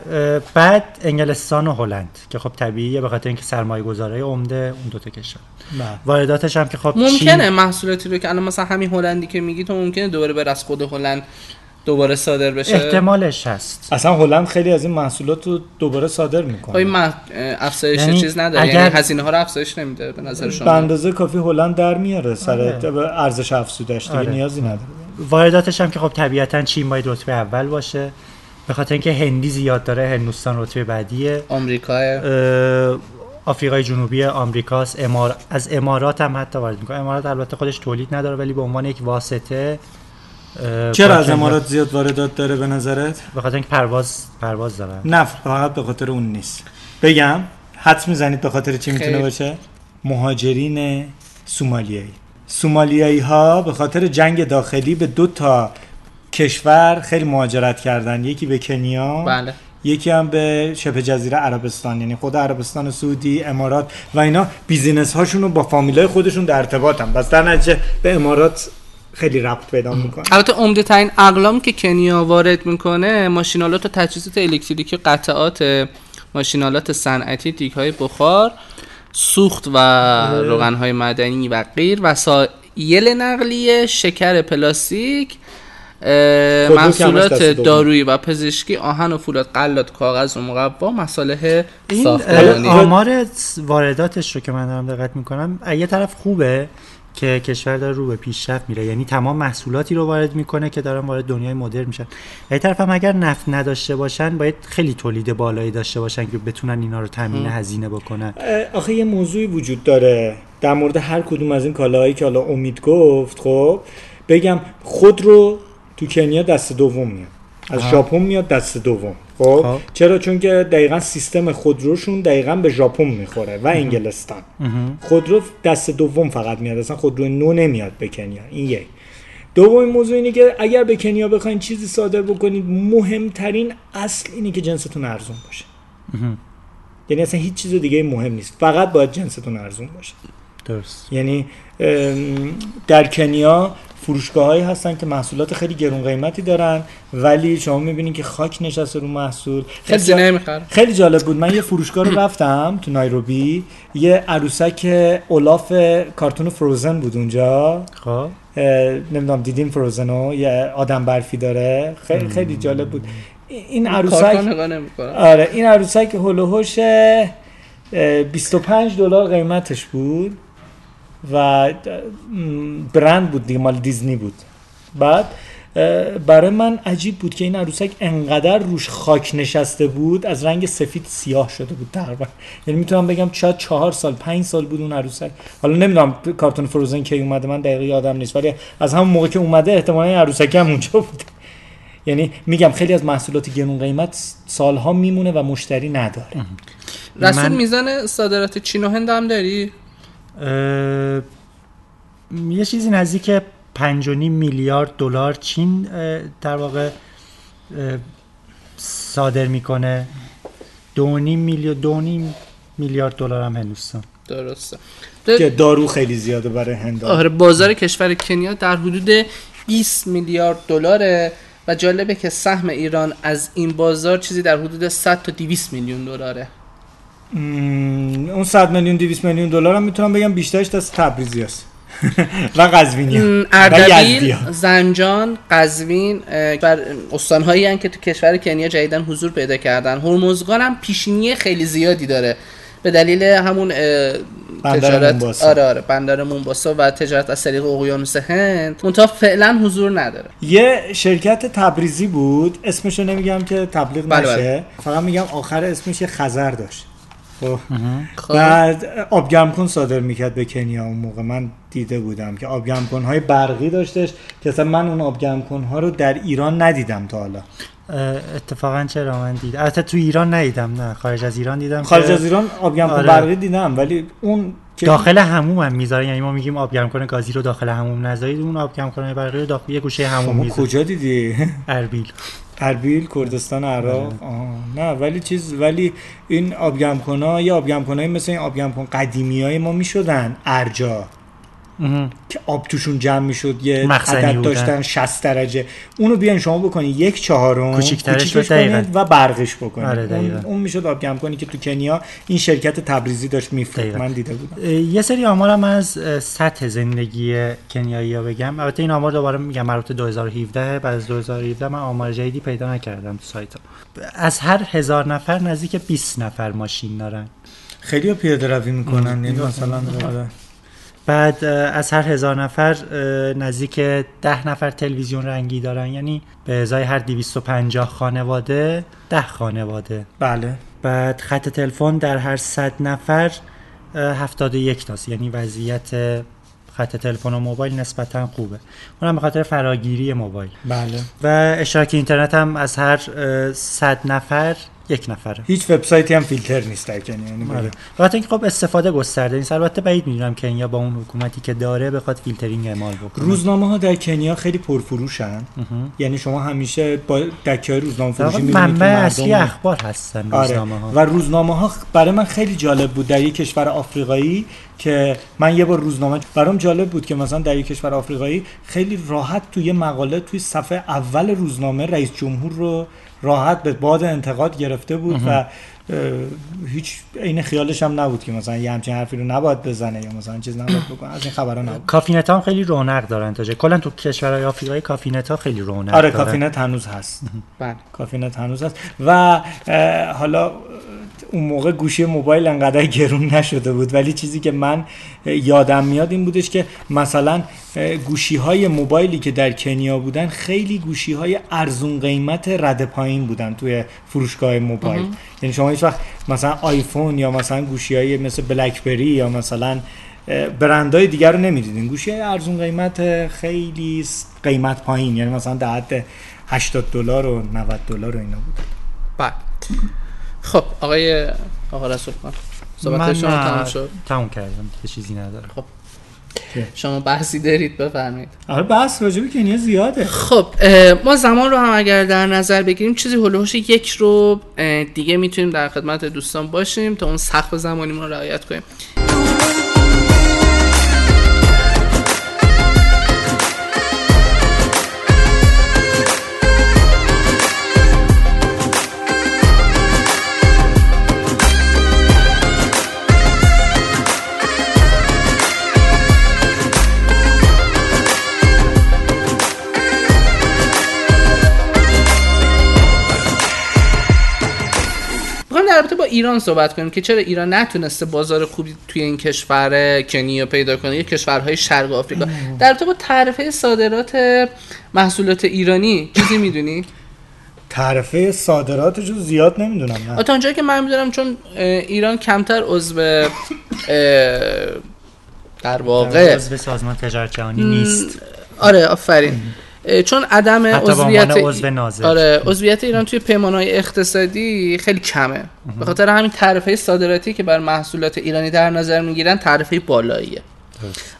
بعد انگلستان و هلند که خب طبیعیه به خاطر اینکه سرمایه گذاره عمده اون دو تا کشور. بله. وارداتش هم که خب ممکنه چین محصولاتی رو که الان مثلا همین هلندی که میگی تو ممکنه دوباره بر از خود هلند دوباره صادر بشه؟ احتمالش هست. اصلا هلند خیلی از این محصولات رو دوباره صادر می‌کنه. این من افزایش یعنی چیز نداره. اگر- یعنی هزینه ها رو افزایش نمیده به نظر به شما اندازه کافی هلند در میاره سر آره. ارزش افزودش دیگه آره. نیازی نداره. وارداتش هم که خب طبیعتا چین باید رتبه اول باشه. به خاطر اینکه هندی زیاد داره هندوستان رتبه بعدیه. آمریکا آفریقای جنوبی آمریکاست. امار... از امارات هم حتی وارد می‌کنه. امارات البته خودش تولید نداره ولی به عنوان یک واسطه چرا از امارات زیاد واردات داره به نظرت؟ به خاطر اینکه پرواز پرواز دارن نه فقط به خاطر اون نیست. بگم حدس می‌زنید به خاطر چی می‌تونه. باشه؟ مهاجرین سومالیایی. سومالیایی ها به خاطر جنگ داخلی به دو تا کشور خیلی مهاجرت کردن. یکی به کنیا بله. یکی هم به شبه جزیره عربستان یعنی خود عربستان سعودی امارات و اینا. بیزینس هاشون رو با فامیلای خودشون در ارتباطن. بس در نتیجه به امارات خیلی ربط پیدا می‌کنه. البته عمده ترین اقلام که کنیا وارد می‌کنه ماشینالات و تجهیزات الکتریکی و قطعات ماشینالات صنعتی دیگ های بخار سوخت و روغن های مدنی و غیر وسایل نقلیه شکر پلاستیک محصولات. دارویی و پزشکی آهن و فولاد قلات کاغذ و مقوا مصالح این ساختمانی. آمار وارداتش رو که من دارم دقت می‌کنم از یه طرف خوبه که کشور داره رو به پیشرفت میره. یعنی تمام محصولاتی رو وارد می‌کنه که دارن وارد دنیای مدرن میشن. از طرف هم اگر نفت نداشته باشن باید خیلی تولید بالایی داشته باشن که بتونن اینا رو تامین هزینه بکنن. آخه یه موضوعی وجود داره. در مورد هر کدوم از این کالاهایی که حالا امید گفت خب بگم خود رو تو کنیا دست دوم میاد. از ژاپن میاد دست دوم. خب؟ خب. چرا؟ چون که دقیقا سیستم خودروشون دقیقا به ژاپن می‌خوره و انگلستان. خودرو دست دوم فقط میاد. اصلا خودرو نو نمیاد به کنیا. این یک. دومین موضوع اینه که اگر به کنیا بخواین چیزی صادر بکنید مهمترین اصل اینه که جنستون ارزون باشه. یعنی اصلا هیچ چیز دیگه مهم نیست. فقط باید جنستون ارزون باشه. درست. یعنی در کنیا فروشگاه هایی هستن که محصولات خیلی گرون قیمتی دارن ولی شما می‌بینید که خاک نشسته رو محصول. خیلی جا- نمی‌خره خیلی جالب بود. من یه فروشگاه رو رفتم تو نایروبی. یه عروسک اولاف کارتون فروزن بود اونجا. خب. نمی‌دونم دیدین فروزنو یه آدم برفی داره. خیلی خیلی جالب بود. این عروسک آره این عروسک هلوهوش اه، 25 دلار قیمتش بود. و برند بود دیگه مال دیزنی بود. بعد برای من عجیب بود که این عروسک انقدر روش خاک نشسته بود از رنگ سفید سیاه شده بود تقریبا. یعنی می‌تونم بگم شاید چهار سال پنج سال بود اون عروسک. حالا نمی‌دونم کارتون فروزن کی اومده من دقیقه یادم نیست ولی از همون موقع که اومده احتمالا عروسک هم اونجا بوده یعنی میگم خیلی از محصولات گرون قیمت سالها میمونه و مشتری نداره. رسول میزان صادرات چین و هند هم داری؟ یه چیزی نزدیک 5.5 میلیارد دلار چین در واقع صادر می‌کنه. 2.5 میلیارد 2.5 میلیارد دلار هم هندوستان. درسته. که دارو خیلی زیاده برای هند آره بازار کشور کنیا در حدود 20 میلیارد دلاره و جالبه که سهم ایران از این بازار چیزی در حدود 100 تا 200 میلیون دلاره. اون 100 میلیون 200 میلیون دلار هم می‌تونم بگم بیشترش دست تبریزی است و قزوینی اردبیل. زنجان قزوین استانهایی هستند که تو کشور کنیا جدیدن حضور پیدا کردن. هرمزگان هم پیشینی خیلی زیادی داره. به دلیل همون تجارت. آره آره بندر مونباسا و تجارت از طریق اقیانوس هند. منتها فعلا حضور نداره. یه شرکت تبریزی بود. اسمشو نمیگم که تبلیغ بله، نشه. بله. فقط میگم آخر اسمش یه خزر داشت. خب. خب. بعد آبگرمکن صادر می‌کرد به کنیا اون موقع. من دیده بودم که آبگرمکن های برقی داشتش که اصلا من اون آبگرمکن ها رو در ایران ندیدم تا حالا. اتفاقا چرا من دیدم البته تو ایران ندیدم نه. خارج از ایران دیدم خارج از ایران آبگرمکن آره. برقی دیدم ولی اون داخل هموم هم می‌ذارن. یعنی ما میگیم آبگرم کنه گازی رو داخل هموم نذارید اون آبگرم کنه برقی رو داخل یه گوشه هموم شما می‌ذارن کجا دیدی؟ اربیل. اربیل کردستان عراق. آه. نه ولی چیز ولی این ها یه آبگرمکن مثل این آبگرمکن قدیمی های ما می‌شدن ارجا. که آب توشون جمع می‌شد یه عدد. داشتن 60 درجه. اونو بیاین شما بکنید یک چهارم کوچیک‌ترش. کنید و برقش بکنید آره، اون. اون می‌شد آب جمع کنی که تو کنیا این شرکت تبریزی داشت میفروخت. من دیده بودم. یه سری آمارم از اه، سطح زندگی کنیایی ها بگم. البته این آمار دوباره میگم مربوط به 2017 بعد از 2017 من آمار جدیدی پیدا نکردم تو سایت ها. از هر هزار نفر نزدیک 20 نفر ماشین دارن. خیلی پیاده روی می‌کنن یعنی مثلا بعد از هر هزار نفر نزدیک ده نفر تلویزیون رنگی دارن. یعنی به ازای هر 250 خانواده ده خانواده. بله. بعد خط تلفن در هر 100 نفر اه، 71 تاست. یعنی وضعیت خط تلفن و موبایل نسبتا خوبه. اونم به خاطر فراگیری موبایل. بله. و اشتراک اینترنت هم از هر اه، 100 نفر یک نفره. هیچ وبسایتی هم فیلتر نیست در یعنی آره. البته اینکه خب استفاده گسترده نیست. البته بعید می‌دونم کنیا با اون حکومتی که داره بخواد فیلترینگ اعمال بکنه. روزنامه ها در کنیا خیلی پرفروشن. یعنی شما همیشه با دکه های روزنامه فروشی می‌بینید منبع اصلی اخبار هستن آره. روزنامه ها و روزنامه ها برای من خیلی جالب بود در یک کشور آفریقایی که من یه بار روزنامه برام جالب بود که مثلا در یک کشور آفریقایی خیلی راحت توی مقاله توی صفحه اول روزنامه رئیس جمهور رو راحت به باد انتقاد گرفته بود و هیچ عین خیالش هم نبود که مثلا یه همچین حرفی رو نباید بزنه یا مثلا چیز نباید بکنه. از این خبرها نبود. کافینت هم خیلی رونق دارن تا کلا تو کشورهای آفریقایی کافینت ها خیلی رونق آره دارن. کافینت هنوز هست. بله. کافینت هنوز هست. و حالا اون موقع گوشی موبایل انقدر گرون نشده بود. ولی چیزی که من یادم میاد این بودش که مثلا گوشی های موبایلی که در کنیا بودن خیلی گوشی های ارزون قیمت رده پایین بودن توی فروشگاه موبایل. یعنی شما هیچ وقت مثلا آیفون یا مثلا گوشی های مثل بلکبری یا مثلا برندهای دیگر رو نمی‌دیدین. گوشی های ارزون قیمت خیلی قیمت پایین. یعنی مثلا در حد 80 دلار و 90 دلار و اینا بود. بله. خب آقای آقا رسول خان صحبت شما نه، تمام شد؟ تموم کردم یه چیزی ندارم. شما بحثی دارید بفرمایید. آره بس راجع به کنیا زیاده. خب ما زمان رو هم اگر در نظر بگیریم چیزی هلوهوش یک رو دیگه می‌تونیم در خدمت دوستان باشیم تا اون سقف زمانی رو رعایت کنیم. ایران صحبت کنیم که چرا ایران نتونسته بازار خوبی توی این کشور کنیا پیدا کنه؟ یا کشورهای شرق آفریقا. در رابطه با تعرفه صادرات محصولات ایرانی چیزی می‌دونی؟ تعرفه صادراتش رو زیاد نمی‌دونم نه. تا اونجایی که من می‌دونم چون ایران کمتر عضو در واقع عضو سازمان تجارت جهانی نیست. آره آفرین. چون عدم عضویت عضو. آره عضویت ایران توی پیمانهای اقتصادی خیلی کمه. به خاطر همین تعرفه صادراتی که بر محصولات ایرانی در نظر می‌گیرن تعرفه بالاییه.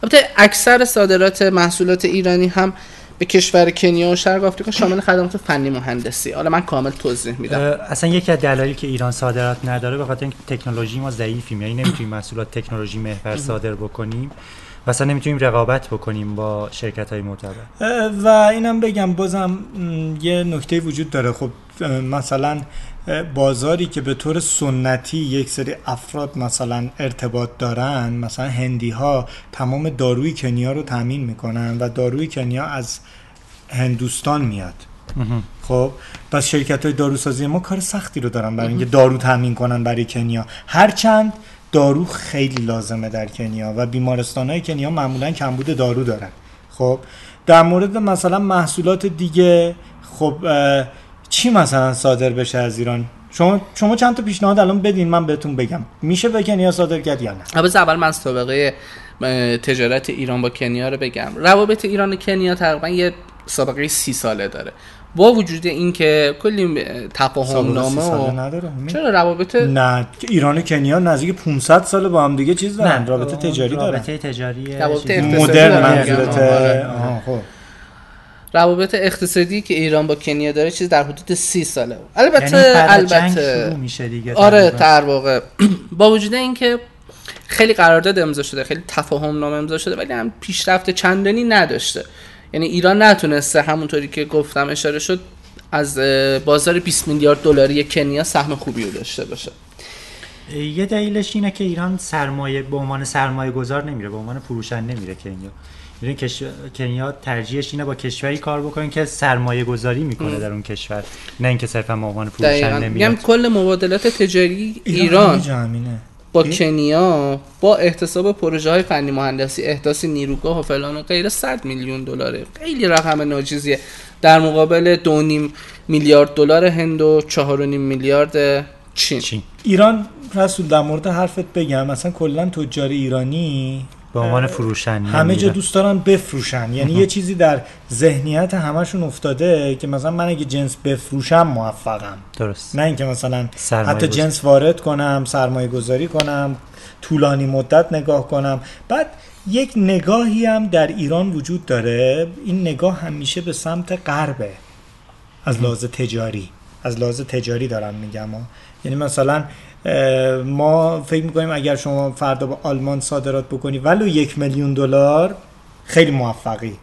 البته اکثر صادرات محصولات ایرانی هم به کشور کنیا و شرق آفریقا شامل خدمات فنی مهندسی. حالا من کامل توضیح میدم. اصلا یکی از دلایلی که ایران صادرات نداره به خاطر اینکه تکنولوژی ما ضعیفیم. یعنی نمی‌تونیم محصولات تکنولوژی محور صادر بکنیم. اصلا نمی‌تونیم رقابت بکنیم با شرکت های معتبر و اینم بگم بازم یه نکته وجود داره. خب مثلا بازاری که به طور سنتی یک سری افراد مثلا ارتباط دارن مثلا هندی ها تمام داروی کنیا رو تامین می‌کنن و داروی کنیا از هندوستان میاد. خب پس شرکت های داروسازی ما کار سختی رو دارن برای اینکه دارو تامین کنن برای کنیا. هرچند دارو خیلی لازمه در کنیا و بیمارستان های کنیا معمولا کمبود دارو دارن. خب در مورد مثلا محصولات دیگه خب چی مثلا صادر بشه از ایران؟ شما شما چند تا پیشنهاد الان بدین من بهتون بگم. میشه به کنیا صادر کرد یا نه؟ اول اول من سابقه تجارت ایران با کنیا رو بگم. روابط ایران و کنیا تقریبا یه سابقه سی ساله داره. با وجود اینکه کلی اه، تفاهم نامه ساله و نداره؟ چرا روابط نه ایران و کنیا نزدیک 500 سال با هم دیگه چیز دارن رابطه تجاری دارن رابطه تجاری روابط مدرن. منظورته آره. خب روابط اقتصادی که ایران با کنیا داره چیز در حدود سی ساله البته یعنی البته شروع میشه دیگه آره. در واقع با وجود اینکه خیلی قرارداد امضا شده خیلی تفاهم نامه امضا شده ولی هم پیشرفت چندانی نداشته یعنی ایران نتونسته همونطوری که گفتم اشاره شد از بازار 20 میلیارد دلاری کنیا سهم خوبی رو داشته باشه. یه دلیلش اینه که ایران سرمایه به عنوان سرمایه گذار نمیره به عنوان فروشنده نمیره کنیا. یعنی کش... کنیا ترجیحش اینه با کشوری کار بکنه که سرمایه گذاری می‌کنه در اون کشور. نه اینکه صرفا به عنوان فروشنده میاد. کل مبادلات تجاری ایران, ایران. با کنیا با احتساب پروژه های فنی مهندسی احداث نیروگاه و فلان و غیره 100 میلیون دلاره. خیلی رقم ناجیزیه. در مقابل 2.5 میلیارد دلار هند و 4.5 میلیارد چین. چین. ایران رسول در مورد حرفت بگم مثلا کلا تجار ایرانی به عنوان فروشن همه جا دوست دارن بفروشن. یعنی یه چیزی در ذهنیت همشون افتاده که مثلا من اگه جنس بفروشم موفقم. درست. نه اینکه مثلا حتی جنس وارد کنم سرمایه گذاری کنم طولانی مدت نگاه کنم. بعد یک نگاهی هم در ایران وجود داره. این نگاه همیشه به سمت غربه از لحاظ تجاری. از لحاظ تجاری دارم میگم. یعنی مثلا ما فکر می‌کنیم اگر شما فردا با آلمان صادرات بکنی ولو یک میلیون دلار خیلی موفقی.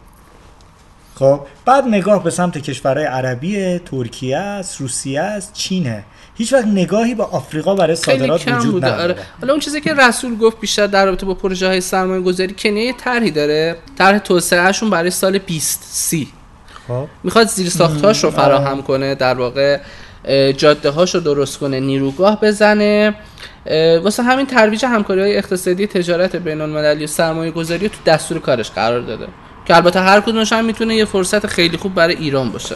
خب بعد نگاه به سمت کشورهای عربی ترکیه است روسیه است چینه. هیچ وقت نگاهی به آفریقا برای صادرات وجود نداره آره. حالا اون چیزی که رسول گفت بیشتر در رابطه با پروژه های سرمایه گذاری کنیه یه طرحی داره. طرح توسعهشون برای سال 20 سی. خب. می‌خواد زیر ساختاش رو فراهم کنه در واقع جاده هاش رو درست کنه نیروگاه بزنه. واسه همین ترویج همکاری های اقتصادی تجارت بین المللی و سرمایه گذاری تو دستور کارش قرار داده. که البته هر کدومش هم می‌تونه یه فرصت خیلی خوب برای ایران باشه.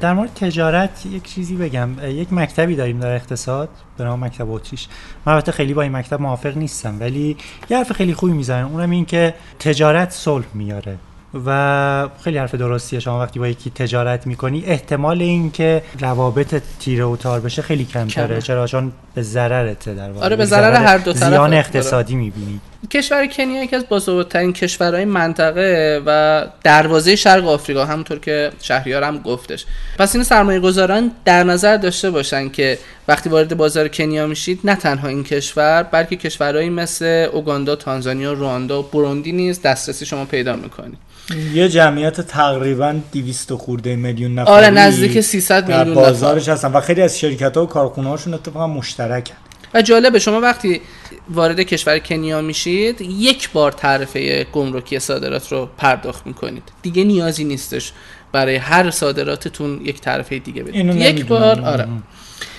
در مورد تجارت یک چیزی بگم. یک مکتبی داریم در اقتصاد به نام مکتب اتریش. من البته خیلی با این مکتب موافق نیستم ولی یه حرف خیلی خوبی می‌زنن اونم این که تجارت صلح میاره. و خیلی حرف درستیه. شما وقتی با یکی تجارت می‌کنی احتمال اینکه روابط تیره و تار بشه خیلی کمتره. چرا؟ چون به ضررته در واقع. آره به ضرر هر دو طرف زیان اقتصادی می‌بینی. کشور کنیا یکی از بازدارترین کشورهای منطقه و دروازه شرق آفریقا همونطور که شهریار هم گفتش. پس این سرمایه گذاران در نظر داشته باشن که وقتی وارد بازار کنیا میشید نه تنها این کشور بلکه کشورهایی مثل اوگاندا، تانزانیا، رواندا و بروندی نیز دسترسی شما پیدا می‌کنید. یه جمعیت تقریبا 200 خورده میلیون نفری آره نزدیک 300 میلیون بازارش هستن و خیلی از شرکت ها و کارخونه هاشون اتفاقا مشترکن. و جالبه شما وقتی وارد کشور کنیا میشید یک بار تعرفه گمرکی صادرات رو پرداخت می‌کنید. دیگه نیازی نیستش برای هر صادراتتون یک تعرفه دیگه بدید. یک بار آره.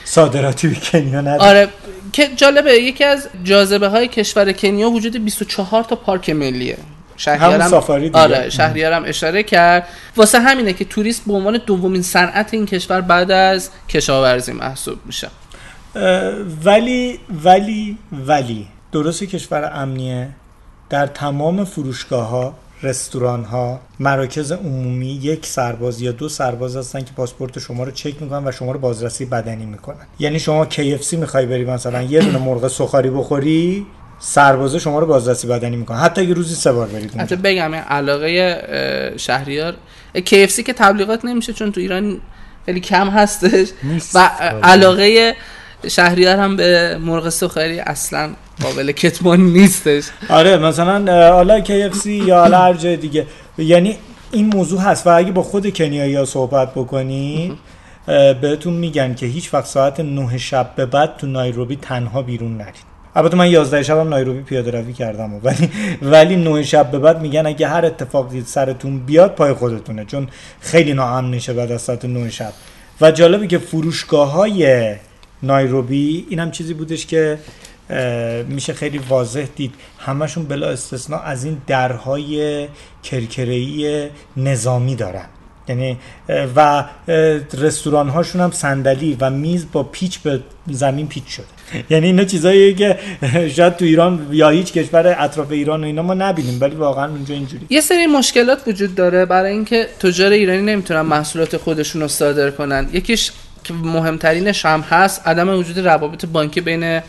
صادراتی کنیا نداره آره که جالبه یکی از جاذبه های کشور کنیا وجود 24 تا پارک ملیه. شهریارم سافاری آره شهریارم اشاره کرد. واسه همینه که توریست به عنوان دومین صنعت این کشور بعد از کشاورزی محسوب میشه. ولی ولی ولی. درست کشور امنیه. در تمام فروشگاه ها رستوران ها مراکز عمومی یک سرباز یا دو سرباز هستن که پاسپورت شما رو چک می‌کنن و شما رو بازرسی بدنی می‌کنن. یعنی شما KFC می‌خوای بری مثلا یه دونه مرغ سخاری بخوری سربازه شما رو بازرسی بدنی می‌کنه حتی اگه روزی سه بار برید حتی بگم علاقه شهریار KFC که تبلیغات نمیشه چون تو ایران خیلی کم هستش. و علاقه شهریار هم به مرغ سخاری اصلا قابل کتمان نیستش. آره مثلا حالا KFC یا حالا هر جای دیگه. یعنی این موضوع هست و اگه با خود کنیایی ها صحبت بکنی بهتون میگن که هیچ وقت ساعت 9 شب به بعد تو نایروبی تنها بیرون نرید. البته من 11 شب هم نایروبی پیاده روی کردم ولی ولی 9 شب به بعد میگن اگه هر اتفاقی سرتون بیاد پای خودتونه چون خیلی ناامن میشه بعد از ساعت 9 شب. و جالبه که فروشگاه های نایروبی این هم چیزی بودش که میشه خیلی واضح دید. همشون بلا استثناء از این درهای کرکره‌ای نظامی دارن. یعنی و رستوران هاشون هم صندلی و میز با پیچ به زمین پیچ شده. یعنی اینا چیزاییه که شاید تو ایران یا هیچ کشور اطراف ایران و اینا ما نبینیم ولی واقعا اونجا اینجوری یه سری مشکلات وجود داره برای اینکه تجار ایرانی نمی‌تونن محصولات خودشون رو صادر کنن. یکیش که مهمترینش هم هست عدم وجود روابط بانکی بین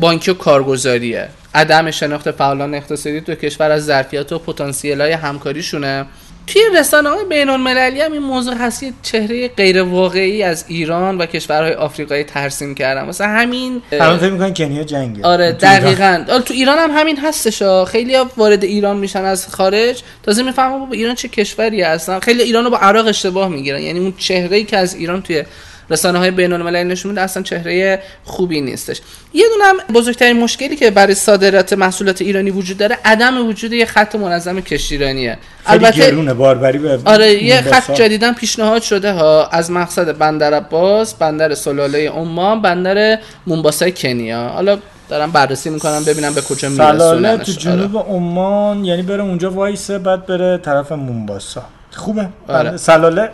بانکی و کارگزاریه. عدم شناخت فعالان اقتصادی تو کشور از ظرفیت و پتانسیل های همکاریشونه. توی رسانه های بین المللی هم این موضوع هست یه چهره غیر واقعی از ایران و کشورهای آفریقایی ترسیم کردن. مثلا همین الان فکر می‌کنن کنیا جنگه. آره. دقیقاً. آره، تو ایران هم همین هستش خیلی ها وارد ایران میشن از خارج. تازه می‌فهمن بابا ایران چه کشوری هستن خیلی ایران رو با عراق اشتباه می‌گیرن. یعنی اون چهره ای که از ایران توی رسانه های بین المللی نشون میده اصلا چهره خوبی نیستش. یه دونم بزرگترین مشکلی که برای صادرات محصولات ایرانی وجود داره عدم وجود یه خط منظم کشتیرانیه. خیلی گرونه باربری به آره یه مونباسا. خط جدیدن پیشنهاد شده ها. از مقصد بندر عباس بندر سلاله عمان بندر مونباسای کنیا. حالا دارم بررسی می‌کنم ببینم به کجا سلاله میرسوننش تو جنوب عمان یعنی بره اونجا وایسه بعد بره طرف مونباسا. خوبه؟ آره. بله. سلاله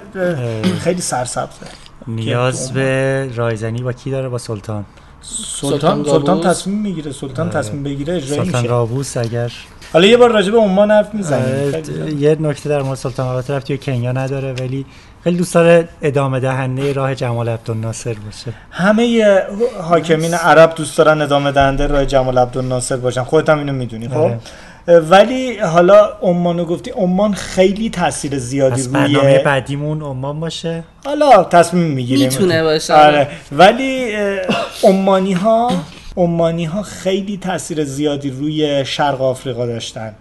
خیلی سرسبزه. نیاز به رایزنی با کی داره با سلطان؟ سلطان سلطان سلطان. تصمیم می‌گیره سلطان آره. تصمیم بگیره اجرایی سلطان میشه. قابوس اگر حالا یه بار راجع به عمان حرف می‌زنیم. اه، یه نکته در مورد سلطان قابوس رفت توی کنیا نداره ولی خیلی دوست داره ادامه دهنده راه جمال عبدالناصر باشه. همه حاکمین عرب دوست دارن ادامه دهنده راه جمال عبدالناصر باشن. خودت هم اینو می‌دونی خب؟ آره. ولی حالا عمانو گفتی عمان خیلی تاثیر زیادی پس برنامه روی بعدیمون عمان باشه؟ حالا تصمیم می‌گیریم. می‌تونه باشه. آره. ولی اه، عمانی ها عمانی ها خیلی تاثیر زیادی روی شرق آفریقا داشتن.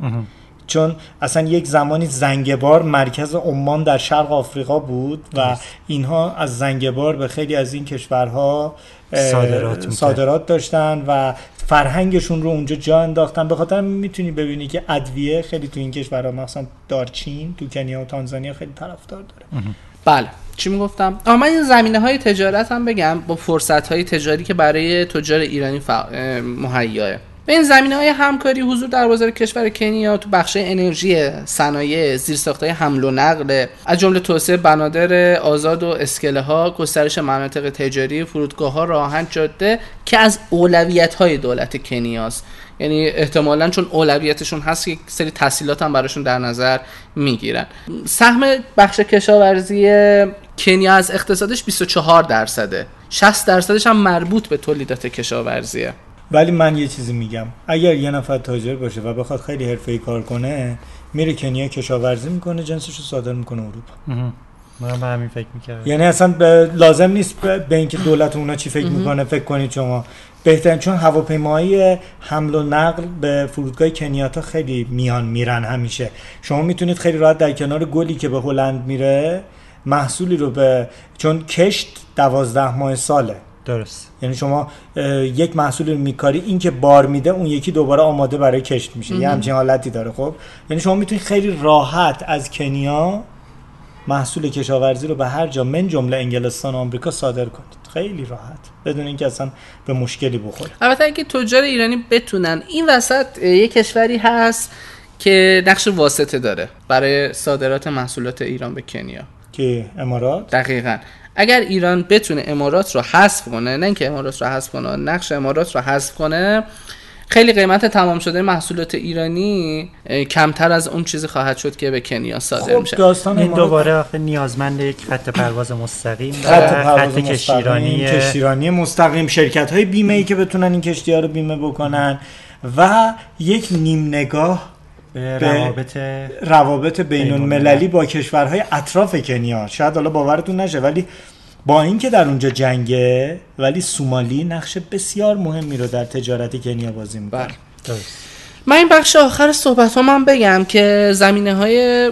چون اصلا یک زمانی زنگبار مرکز عمان در شرق آفریقا بود و اینها از زنگبار به خیلی از این کشورها صادرات. صادرات داشتن و فرهنگشون رو اونجا جا انداختن. به خاطر می‌تونی ببینی که ادویه خیلی تو این کشورها مثلا دارچین تو کنیا و تانزانیا خیلی طرفدار داره. بله. چی می‌گفتم؟ آه من این زمینه های تجارت هم بگم با فرصت های تجاری که برای تجار ایرانی فع... اه، مهیاه. به این زمینه های همکاری حضور در بازار کشور کنیا تو بخش انرژی صنایع زیرساختهای حمل و نقل از جمله توسعه بنادر آزاد و اسکله ها گسترش مناطق تجاری فرودگاه ها راهن جاده که از اولویت های دولت کنیاست. یعنی احتمالا چون اولویتشون هست که سری تحصیلات هم براشون در نظر می‌گیرن. سهم بخش کشاورزی کنیا از اقتصادش 24 درصده. 60 درصدش هم مربوط به تولیدات کشاورزیه. ولی من یه چیزی میگم. اگر یه نفر تاجر باشه و بخواد خیلی حرفه‌ای کار کنه میره کنیا کشاورزی می‌کنه جنسش رو صادر می‌کنه اروپا. من به همین فکر می‌کردم. یعنی اصلا لازم نیست به, اینکه دولت اونا چی فکر می‌کنه فکر کنید شما. بهترین چون هواپیماهای حمل و نقل به فرودگاه کنیاتا خیلی میان میرن همیشه. شما می‌تونید خیلی راحت در کنار گلی که به هلند میره محصولی رو به چون کشت دوازده ماه ساله. درست. یعنی شما یک محصول رو میکاری این که بار میده اون یکی دوباره آماده برای کشت میشه. یه همچین حالتی داره خب؟ یعنی شما می‌تونید خیلی راحت از کنیا محصول کشاورزی رو به هر جا من جمله انگلستان و آمریکا صادر کنید. خیلی راحت. بدون اینکه اصلا به مشکلی بخوره. البته اگه تجار ایرانی بتونن این وسط یه کشوری هست که نقش واسطه داره برای صادرات محصولات ایران به کنیا. که امارات؟ دقیقا. اگر ایران بتونه امارات رو حذف کنه نه اینکه امارات رو حذف کنه نقش امارات رو حذف کنه خیلی قیمت تمام شده محصولات ایرانی کمتر از اون چیزی خواهد شد که به کنیا صادر خب میشه. داستان این دوباره آخه نیازمند یک خط پرواز مستقیم خط پرواز کشتیرانی مستقیم کشتیرانی مستقیم شرکت های بیمه ای که بتونن این کشتی ها رو بیمه بکنن و یک نیم نگاه روابط روابط بین المللی الملل. با کشورهای اطراف کنیا. شاید حالا باورتون نشه ولی با اینکه در اونجا جنگه ولی سومالی نقش بسیار مهمی رو در تجارت کنیا بازی می‌کنه. بله. من این بخش آخر صحبت هم بگم که زمینه های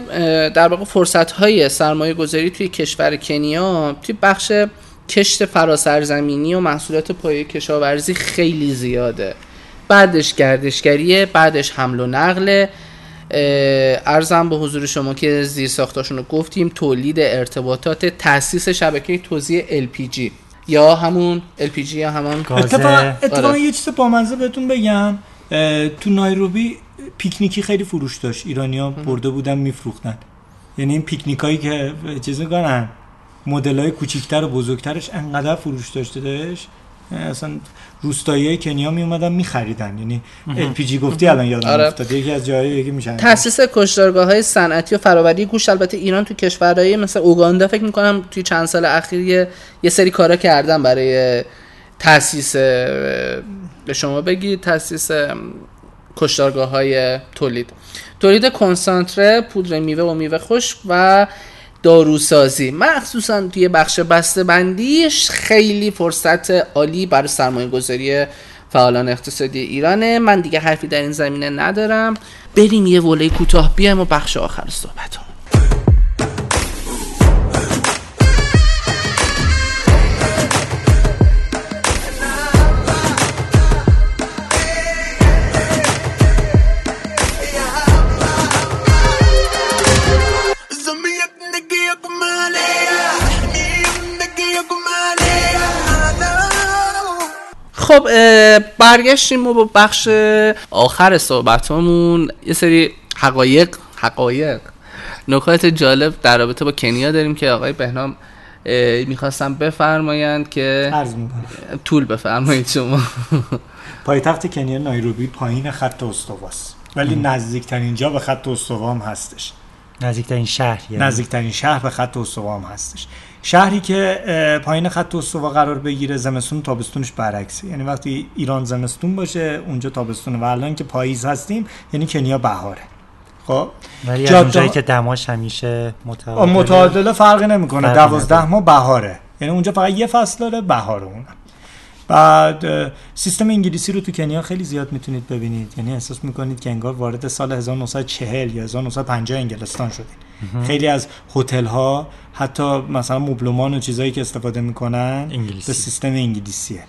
در واقع فرصت های سرمایه گذاری توی کشور کنیا توی بخش کشت فراسرزمینی و محصولات پایه کشاورزی خیلی زیاده. بعدش گردشگریه بعدش حمل و نقل. ارزم به حضور شما که زیر ساختاشون رو گفتیم تولید ارتباطات تاسیس شبکه توزیع LPG یا همون LPG یا همون گاز اتفاقا اتفاقا آره. یه چیز بامزه بهتون بگم. تو نایروبی پیکنیکی خیلی فروش داشت. ایرانیا برده بودن میفروختن. یعنی این پیکنیک هایی که چیز می‌کنن مدل های کوچیکتر و بزرگترش انقدر فروش داشته داشت اصلا روستایی کنیا می اومدن میخریدن یعنی LPG گفتی الان یادم آره. افتاد یکی از جاهای یکی میشن. تاسیس کشتارگاه های صنعتی و فراوری گوشت البته ایران تو کشورهای مثل اوگاندا فکر می‌کنم توی چند سال اخیر یه, یه سری کارا کردن برای تاسیس به شما بگی تاسیس اه، کشتارگاه های تولید. تولید کنسانتره پودر میوه و میوه خشک و داروسازی. مخصوصا توی بخش بسته بندیش خیلی فرصت عالی برای سرمایه گذاری فعالان اقتصادی ایرانه. من دیگه حرفی در این زمینه ندارم. بریم یه وله کوتاه بیایم و بخش آخر صحبت هم. خب برگشتیم و با بخش آخر صحبتمون یه سری حقایق حقایق نکات جالب در رابطه با کنیا داریم که آقای بهنام می‌خواستم بفرمایند که طول بفرمایید شما. پایتخت کنیا نایروبی پایین خط استواست. ولی نزدیکترین جا به خط استوا هم هستش. نزدیکترین شهر یعنی. نزدیکترین شهر به خط استوا هم هستش. شهری که پایین خط استوا قرار بگیره زمستون تابستونش برعکسه. یعنی وقتی ایران زمستون باشه اونجا تابستونه و الان که پاییز هستیم یعنی کنیا بهاره. خب؟ ولی از اونجایی که دماش همیشه متعادله متعادله فرقی نمی‌کنه. دوازده ماه بهاره. یعنی اونجا فقط یه فصل داره بهاره اونم بعد سیستم انگلیسی رو تو کنیا خیلی زیاد می‌تونید ببینید. یعنی احساس می‌کنید که انگار وارد سال 1940 یا 1950 انگلستان شدید خیلی از هتل ها حتی مثلا مبلمان و چیزایی که استفاده می‌کنن انگلیسی. به سیستم انگلیسیه.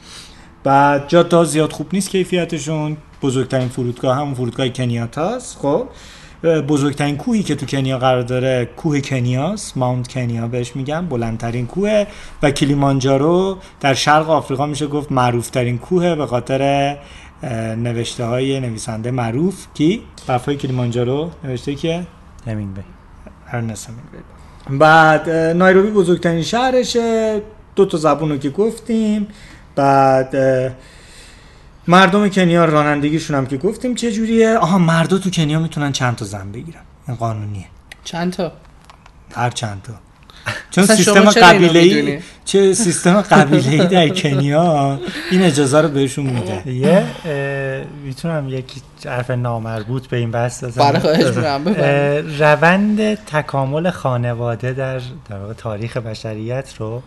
بعد جاده زیاد خوب نیست کیفیتشون. بزرگترین فرودگاه همون فرودگاه کنیاتاست خب. بزرگترین کوهی که تو کنیا قرار داره کوه کنیاس ماونت کنیا بهش میگن بلندترین کوه. و کلیمانجارو در شرق آفریقا میشه گفت معروفترین کوه به خاطر نوشته های نویسنده معروف. کی؟ برفای کلیمانجارو. نوشته که همینگوی. ارنست بعد نایروبی بزرگترین شهرشه دو تا زبون رو که گفتیم. بعد مردم کنیا رانندگیشون هم که گفتیم چه جوریه؟ آها مردا تو کنیا می‌تونن چند تا زن بگیرن. این قانونیه. چند تا؟ هر چند تا. چون سیستم قبیله ای چه سیستم قبیله ای در کنیا این اجازه رو بهشون میده. یه می‌تونم یک حرف نامربوط به این بحث بزنم. بله، روند تکامل خانواده در در تاریخ بشریت رو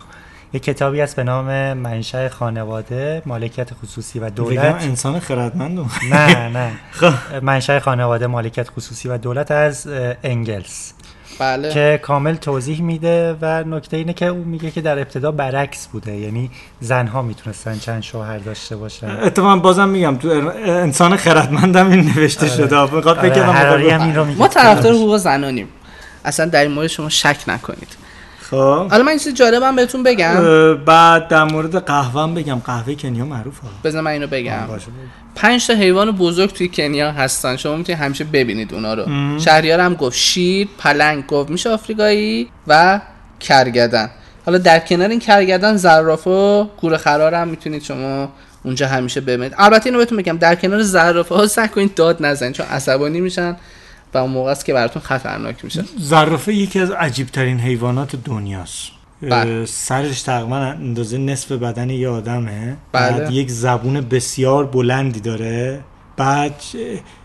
یه کتابی هست به نام منشأ خانواده مالکیت خصوصی و دولت. انسان خردمند نه نه. خب. منشأ خانواده مالکیت خصوصی و دولت از انگلس. بله. که کامل توضیح میده و نکته اینه که اون میگه که در ابتدا برعکس بوده. یعنی زنها می‌تونستن چند شوهر داشته باشن. اتفاقا بازم میگم تو انسان خردمندم این نوشته آره. شده. بگم آره، ما طرفدار حقوق زنانیم. اصلا در این مورد شما شک نکنید. خب. حالا من این چیز جالبم بهتون بگم. بعد در مورد قهوه بگم. قهوه کنیا معروفه. بزن من اینو بگم. پنج تا حیوان بزرگ توی کنیا هستن. شما می‌تونید همیشه ببینید اونا رو. شهریار هم گفت شیر پلنگ گفت میشه آفریقایی و کرگدن. حالا در کنار این کرگدن زراف و گور خرار هم می‌تونید شما اونجا همیشه ببینید. البته اینو بهتون بگم در کنار زرافه ها سعی کنید داد نزنید چون عصبانی میشن. و اون موقع است که براتون خطرناک میشه. زرافه یکی از عجیب ترین حیوانات دنیاست. بله. سرش تقریبا اندازه نصف بدن یه آدمه. بله. بعد یک زبون بسیار بلندی داره. بعد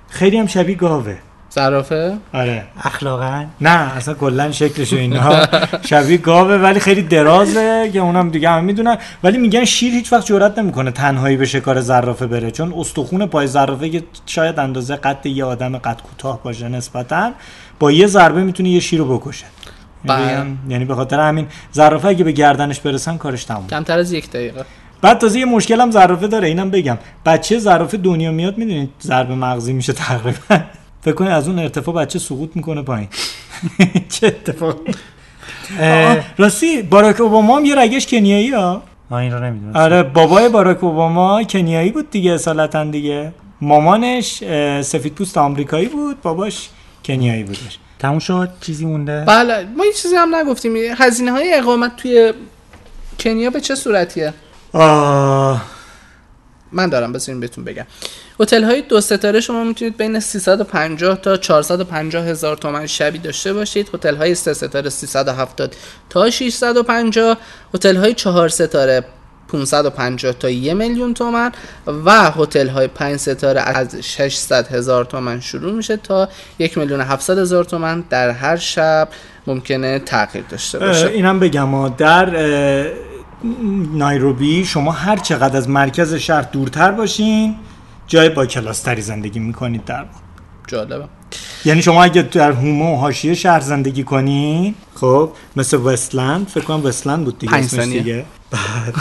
خیلی هم شبیه گاوه. زرافه آره. اخلاقا؟ نه اصلا کلا شکلش اینا شبیه گاوه ولی خیلی درازه که اونم دیگه هم می‌دونن. ولی میگن شیر هیچ وقت جرئت نمی‌کنه تنهایی به شکار زرافه بره. چون استخون پای زرافه که شاید اندازه قد یه آدم قد کوتاه باشه نسبتا. با یه ضربه می‌تونه یه شیر رو بکشه. بله. یعنی به خاطر همین زرافه اگه به گردنش برسن کارش تموم کمتر از یک دقیقه. بعد تازه یه مشکل هم زرافه داره اینم بگم. بچه زرافه دنیا میاد می‌دونید ضربه مغزی میشه تقریبا. فکر کنید از اون ارتفاع بچه سقوط می‌کنه پایین. چه اتفاق. راستی باراک اوباما هم یه رگش کنیایی ها این رو نمی‌دونم آره بابای باراک اوباما کنیایی بود دیگه اصالتا دیگه. مامانش سفید پوست آمریکایی بود باباش کنیایی بودش. تموم شد؟ چیزی مونده؟ بله ما این چیزی هم نگفتیم. هزینه های اقامت توی کنیا به چه صورتیه؟ آه. من دارم بسیارین بهتون بگم. هتل های دو ستاره شما می‌تونید بین 350 تا 450 هزار تومن شبی داشته باشید. هتل های سه ستاره 370 تا 650 هتل های چهار ستاره 550 تا 1 میلیون تومن. و هتل های 5 ستاره از 600 هزار تومن شروع میشه تا 1 میلیون 700 هزار تومن در هر شب ممکنه تغییر داشته باشه. اینم بگم ما در نایروبی شما هر چقدر از مرکز شهر دورتر باشین جای با کلاستری زندگی می‌کنید در واقع. جالبه. یعنی شما اگه در هومه و حاشیه شهر زندگی کنین خب مثل وستلند فکر کنم وستلند بود دیگه اسمش. دیگه.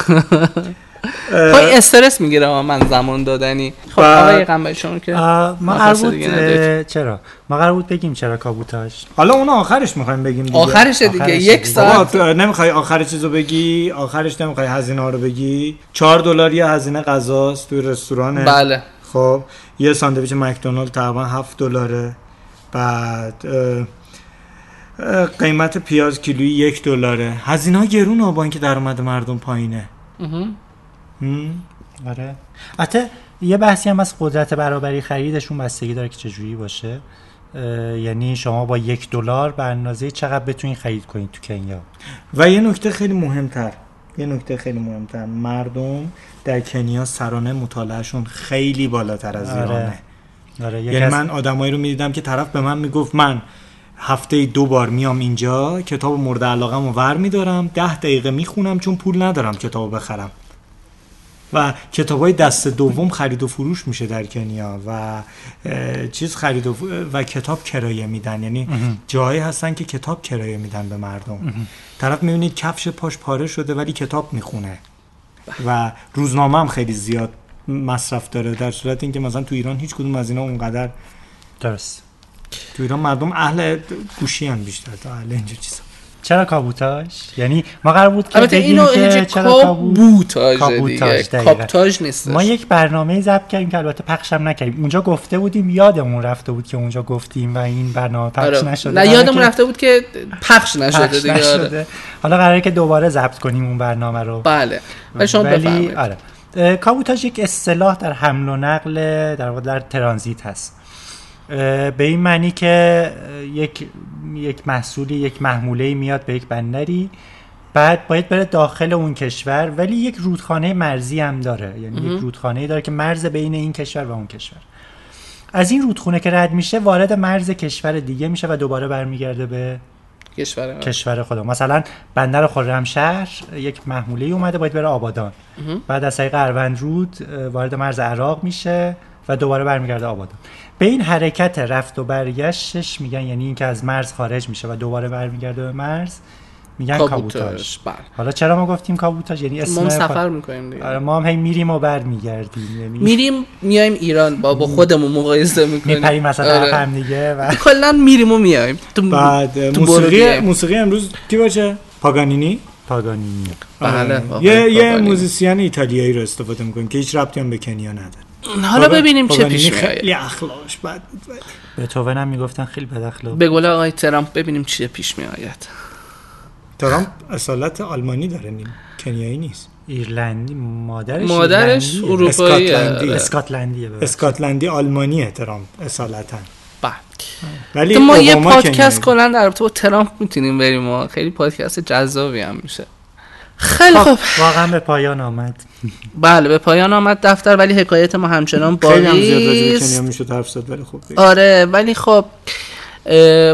خواهی استرس می‌گیره من زمان دادنی. خب بعد- آقای قنبه شما که ما قرار چرا؟ ما قرار بود بگیم چرا کابوتاش. حالا اون آخرش می‌خوایم بگیم دیگه. آخرش دیگه. آخرش یک ساعت. تو نمی‌خوای آخر چیزو بگی؟ آخرش نمی‌خوای هزینه ها رو بگی؟ چهار دلار یه هزینه غذاست توی رستورانه بله. خب یه ساندویچ مکدونالد تقریبا 7 دلاره. بعد اه، اه، قیمت پیاز کیلویی یک دلاره. هزینه ها گرونه با اینکه درآمد مردم پایینه؟ آره. حتی یه بحثی هم از قدرت برابری خریدشون بستگی داره که چجوری باشه. یعنی شما با یک دلار به اندازه چقدر بتونید خرید کنید تو کنیا؟ و یه نکته خیلی مهمتر. یه نکته خیلی مهمتر. مردم در کنیا سرانه مطالعهشون خیلی بالاتر از آره. ایرانه. آره یعنی از- من آدمایی رو می‌دیدم که طرف به من می‌گفت من هفته دو بار میام اینجا کتاب مورد علاقم رو ور میدارم ده دقیقه می‌خونم چون پول ندارم کتاب بخرم. و کتاب های دست دوم خرید و فروش میشه در کنیا و چیز خرید و, و کتاب کرایه میدن. یعنی جایی هستن که کتاب کرایه میدن به مردم. طرف می‌بینید کفش پاش پاره شده ولی کتاب می‌خونه. و روزنامه هم خیلی زیاد مصرف داره در صورت اینکه مثلا تو ایران هیچ کدوم از اینا اونقدر درست. تو ایران مردم اهل گوشی هم بیشتر تا اهل اینجور چیزا. چرا کابوتاش یعنی ما قرار بود که بگیم اینو که چرا کابوت کابوتاژ کابوتاژ، دیگه دقیقاً. کاپتاژ نیست ما یک برنامه ضبط کردیم که البته پخشم نکردیم. اونجا گفته بودیم یادمون رفته بود که اونجا گفتیم و این برنامه پخش آره. نشده. نه یادمون رفته بود که پخش نشده پخش دیگه آره. نشده. حالا قراره که دوباره ضبط کنیم اون برنامه رو. بله. ولی شما ولی آره. اه، کابوتاژ یک اصطلاح در حمل و نقل در واقع در ترانزیت هست. به این معنی که یک یک محصولی یک محموله میاد به یک بندری بعد باید بره داخل اون کشور ولی یک رودخانه مرزی هم داره. یعنی یک رودخانه داره که مرز بین این کشور و اون کشور. از این رودخونه که رد میشه وارد مرز کشور دیگه میشه و دوباره برمیگرده به کشور. کشور خودم. مثلا بندر خرمشهر یک محموله اومده باید بره آبادان. بعد از طریق اروند رود وارد مرز عراق میشه و دوباره برمیگرده آبادان. به این حرکت رفت و برگشتش میگن یعنی اینکه از مرز خارج میشه و دوباره برمیگرده به مرز میگن کابوتاژ بله. حالا چرا ما گفتیم کابوتاژ؟ یعنی اسم ما سفر می‌کنیم دیگه. آره ما هم هی میریم و برمیگردیم یعنی میریم میایم ایران با با خودمون مقایسه می‌کنیم. میپریم مثلا طرف هم دیگه و کلا میریم و میایم. تو بعد تو موسیقی. موسیقی امروز کی باشه؟ پاگانینی؟ پاگانینی. بله آره. یه یه. موزیسین ایتالیایی رو استفاده می‌کنیم که هیچ ربطی هم به کنیا نداره. حالا پاگا- ببینیم چه پاگانینی پیش خیلی اخلاقش بد بود. بتوون هم می‌گفتن خیلی بد اخلاق به قول آقای ترامپ ببینیم چیه پیش میآید ترامپ اصالت آلمانی داره نیم کنیایی نیست ایرلندی مادرش مادرش. اروپایی اسکاتلندی. اسکاتلندیه ببخشید. اسکاتلندی آلمانیه ترامپ اصالتا بله ولی تو ما یه پادکست. کلا در رابطه با ترامپ می‌تونیم بریم ما خیلی پادکست جذابی هم میشه خیلی خوب. واقعا به پایان آمد. بله به پایان آمد دفتر ولی حکایت ما همچنان خیلی هم زیاد باقی حرف زد ولی خب بگیم. آره ولی خب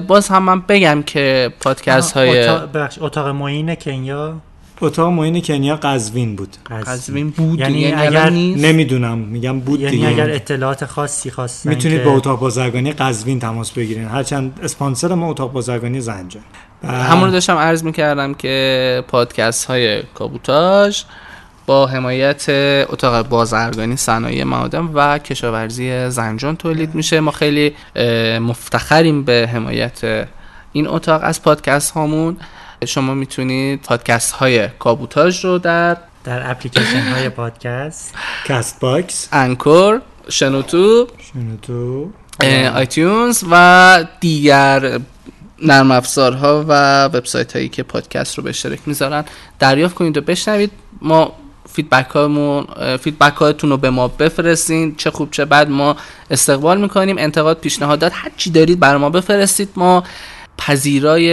باز هم من بگم که پادکست های اتاق, اتاق معین کنیا اتاق معین کنیا قزوین بود. قزوین. بود یعنی یعنی اگر- الان نیست؟ نمی‌دونم میگم بود یعنی دیگه. اگر اطلاعات خاصی خواستن می‌تونید که... با اتاق بازرگانی قزوین تماس بگیرین. هرچند اسپانسر ما اتاق بازرگانی زنجان. همون رو داشتم عرض می‌کردم که پادکست های کابوتاژ با حمایت اتاق بازرگانی صنایع معادن و کشاورزی زنجان تولید میشه. ما خیلی مفتخریم به حمایت این اتاق از پادکست هامون. شما می‌تونید پادکست های کابوتاژ رو در در اپلیکیشن های پادکست Castbox Anchor شنوتو شنو تو اه، iTunes و دیگر نرم افزارها و وبسایت هایی که پادکست رو به اشتراک می‌ذارن دریافت کنید و بشنوید. ما feedback هامون feedback هاتون رو به ما بفرستین. چه خوب چه بد ما استقبال می‌کنیم. انتقاد پیشنهادات هر چی دارید برا ما بفرستید. ما پذیرای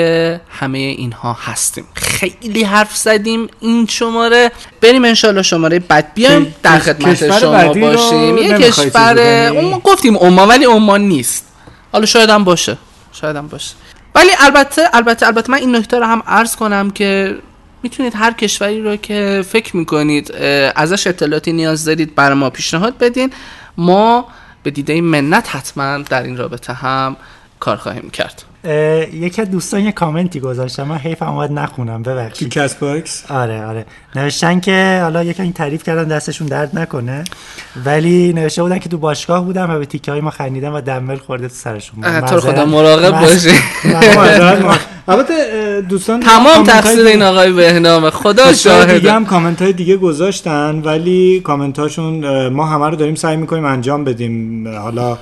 همه اینها هستیم. خیلی حرف زدیم این شماره. بریم انشالله شماره بعد. بیایم در خدمت شما باشیم. یه کشور؟ اون گفتیم عمان ولی عمان نیست. حالا شاید هم باشه. شاید هم باشه. ولی البته البته البته من این نکته رو هم عرض کنم که می‌تونید هر کشوری رو که فکر می‌کنید ازش اطلاعاتی نیاز دارید برا ما پیشنهاد بدین. ما به دیده منت حتما در این رابطه هم کار خواهیم کرد. یکی از دوستان یه کامنتی گذاشتن. من حیفم اومد نخونم. تو ببخشید Castbox؟ آره آره. نوشتن که حالا یکی این تعریف کردن دستشون درد نکنه. ولی نوشته بودن که تو باشگاه بودم و به تیکه های ما خندیدن و دمبل خورده تو سرشون تو رو خدا مراقب باشی. البته دوستان تمام تقصیر دیگه- این آقای بهنامه خدا دوستان دیگه شاهده. هم کامنت های دیگه گذاشتن ولی کامنت هاشون ما همه رو داریم سعی می‌کنیم انجام بدیم. حالا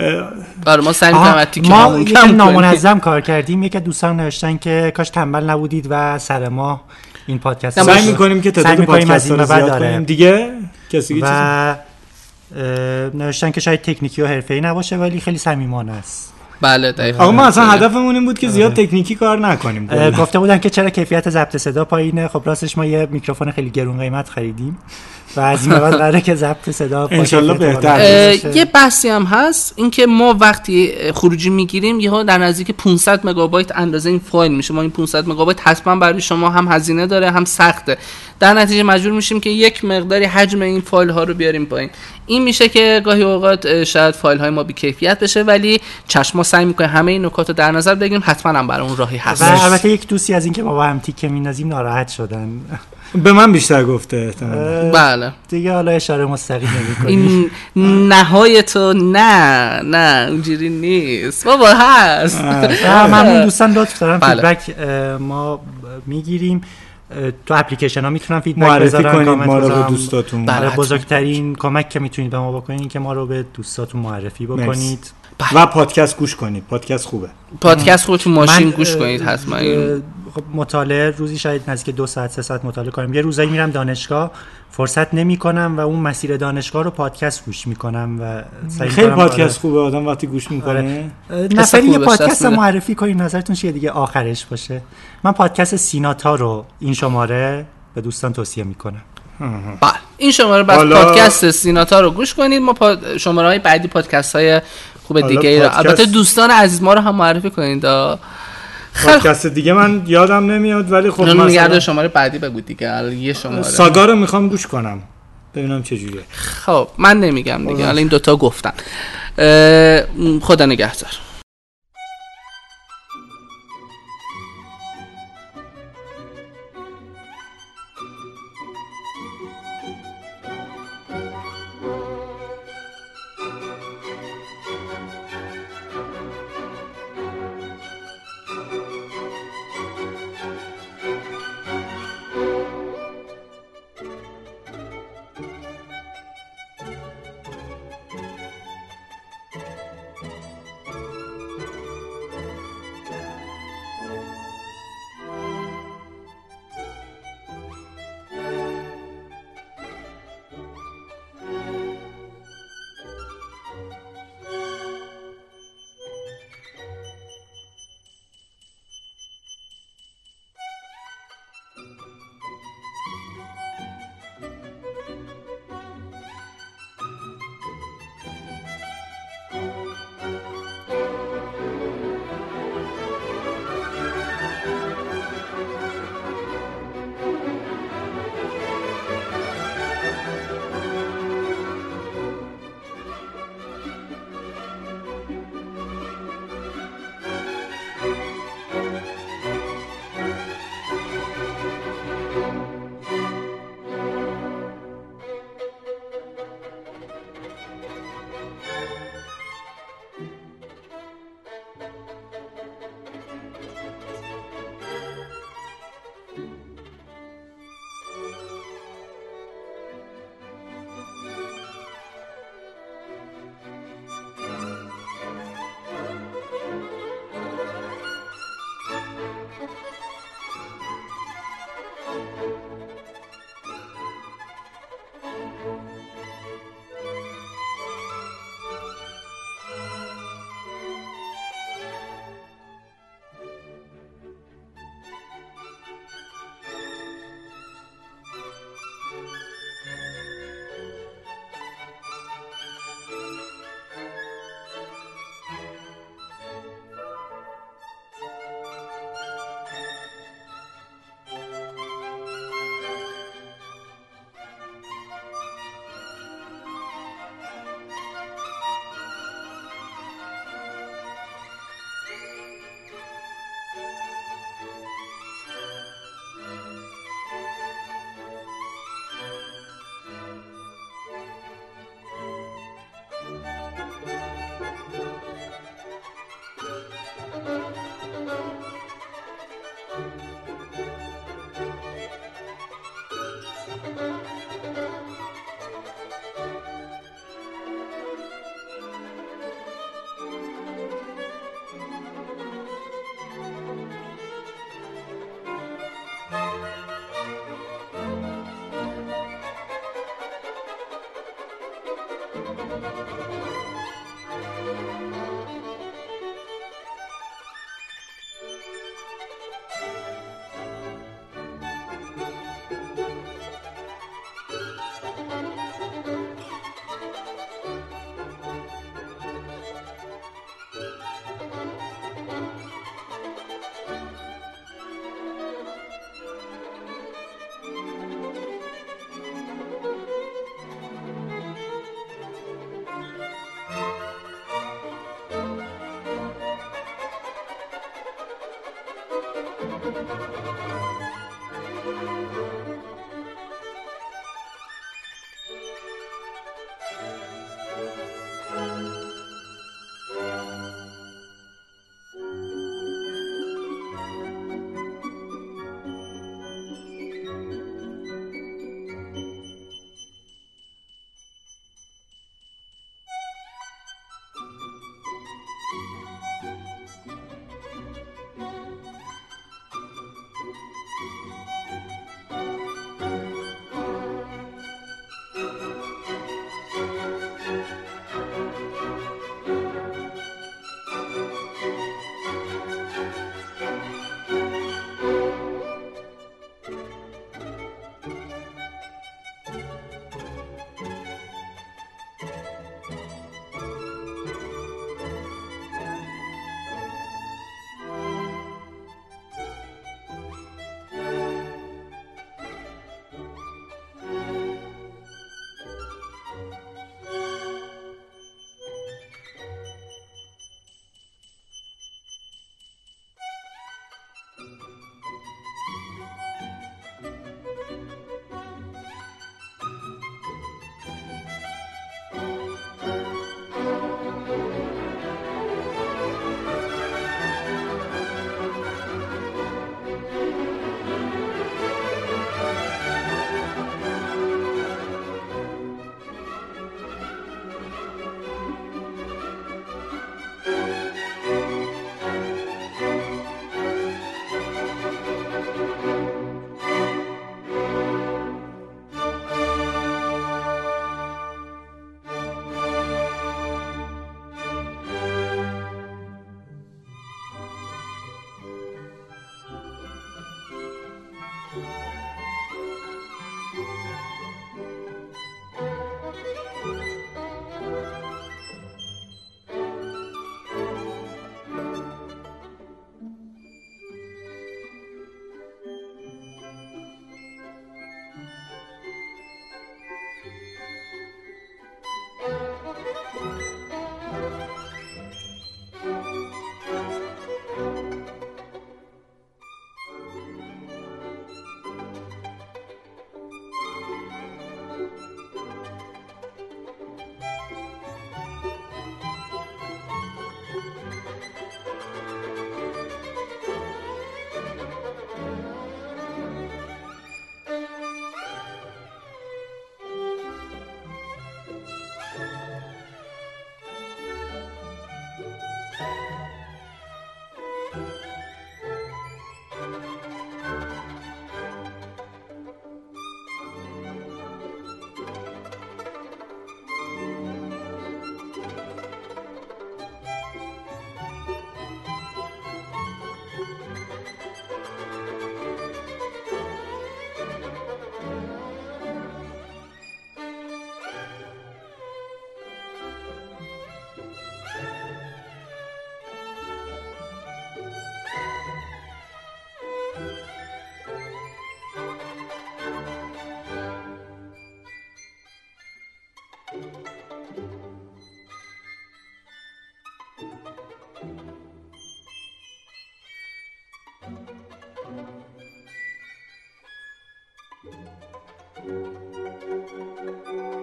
اه، آره ما سعی ما یکم کم نامنظم کار کردیم. یکی دوستان نوشتن که کاش تنبل نبودید و سر ما این پادکست سعی می‌کنیم که تعداد پادکست رو زیاد آره. کنیم. دیگه کسی و نوشتن که شاید تکنیکی و حرفه‌ای نباشه ولی خیلی صمیمانه است. بله دقیقاً. آقا ما اصلا هدفمون این بود که زیاد تکنیکی کار نکنیم. گفته بودن که چرا کیفیت ضبط صدا پایینه. خب راستش ما یه میکروفون خیلی گرون قیمت خریدیم. و از این بعد قراره که ضبط صدا انشالله بهتر. یه بحثی هم هست اینکه ما وقتی خروجی می‌گیریم یهو در نزدیک 500 مگابایت اندازه این فایل میشه. ما این 500 مگابایت حتما برای شما هم هزینه داره هم سخته. در نتیجه مجبور میشیم که یک مقداری حجم این فایل ها رو بیاریم پایین. این میشه که گاهی اوقات شاید فایل های ما بی کیفیت بشه ولی چشم ما سعی می‌کنه همه این نکات رو در نظر بگیریم. حتما هم برای اون راهی و هست البته یک دوستی از اینکه ما با هم تیکه میندازیم ناراحت شدن. به من بیشتر گفته احتمالاً. بله دیگه حالا اشاره مستقیم نمی‌کنیم این نهای تو نه نه اونجوری نیست بابا هست ممنون دوستان لطف دارن بله. فیدبک اه، ما می‌گیریم تو اپلیکیشن ها می‌تونن feedback معرفی بذارن کنید کامنت ما رو به. دوستاتون بله. آره،. بزرگترین کمک که می‌تونید به ما بکنید این که ما رو به دوستاتون معرفی بکنید و پادکست گوش کنید. پادکست خوبه. پادکست رو تو ماشین من، گوش کنید حتما. خب مطالعه روزی شاید نزدیک دو ساعت سه ساعت مطالعه کنم. یه روزایی میرم دانشگاه فرصت نمی کنم و اون مسیر دانشگاه رو پادکست گوش می‌کنم و سعی خیلی می‌کنم پادکست خوبه. آدم وقتی گوش می‌کنه آره. نفری یه پادکست. معرفی کنید نظرتون چیه؟ دیگه آخرش باشه. من پادکست سیناتا رو این شماره به دوستان توصیه می‌کنم بله. این شماره بس حالا- پادکست سیناتا رو گوش کنید. ما پاد... شماره های بعدی پادکست های خوب دیگه. ای پادکست- البته دوستان عزیز ما رو هم معرفی کنید. پادکست دیگه من یادم نمیاد ولی خب میگرده مثلا شماره بعدی بگو دیگه. الان یه شماره. ساگا رو می‌خوام گوش کنم. ببینم چه جوریه. خب من نمیگم دیگه. حالا این دوتا گفتن. خدا نگهدار. thank you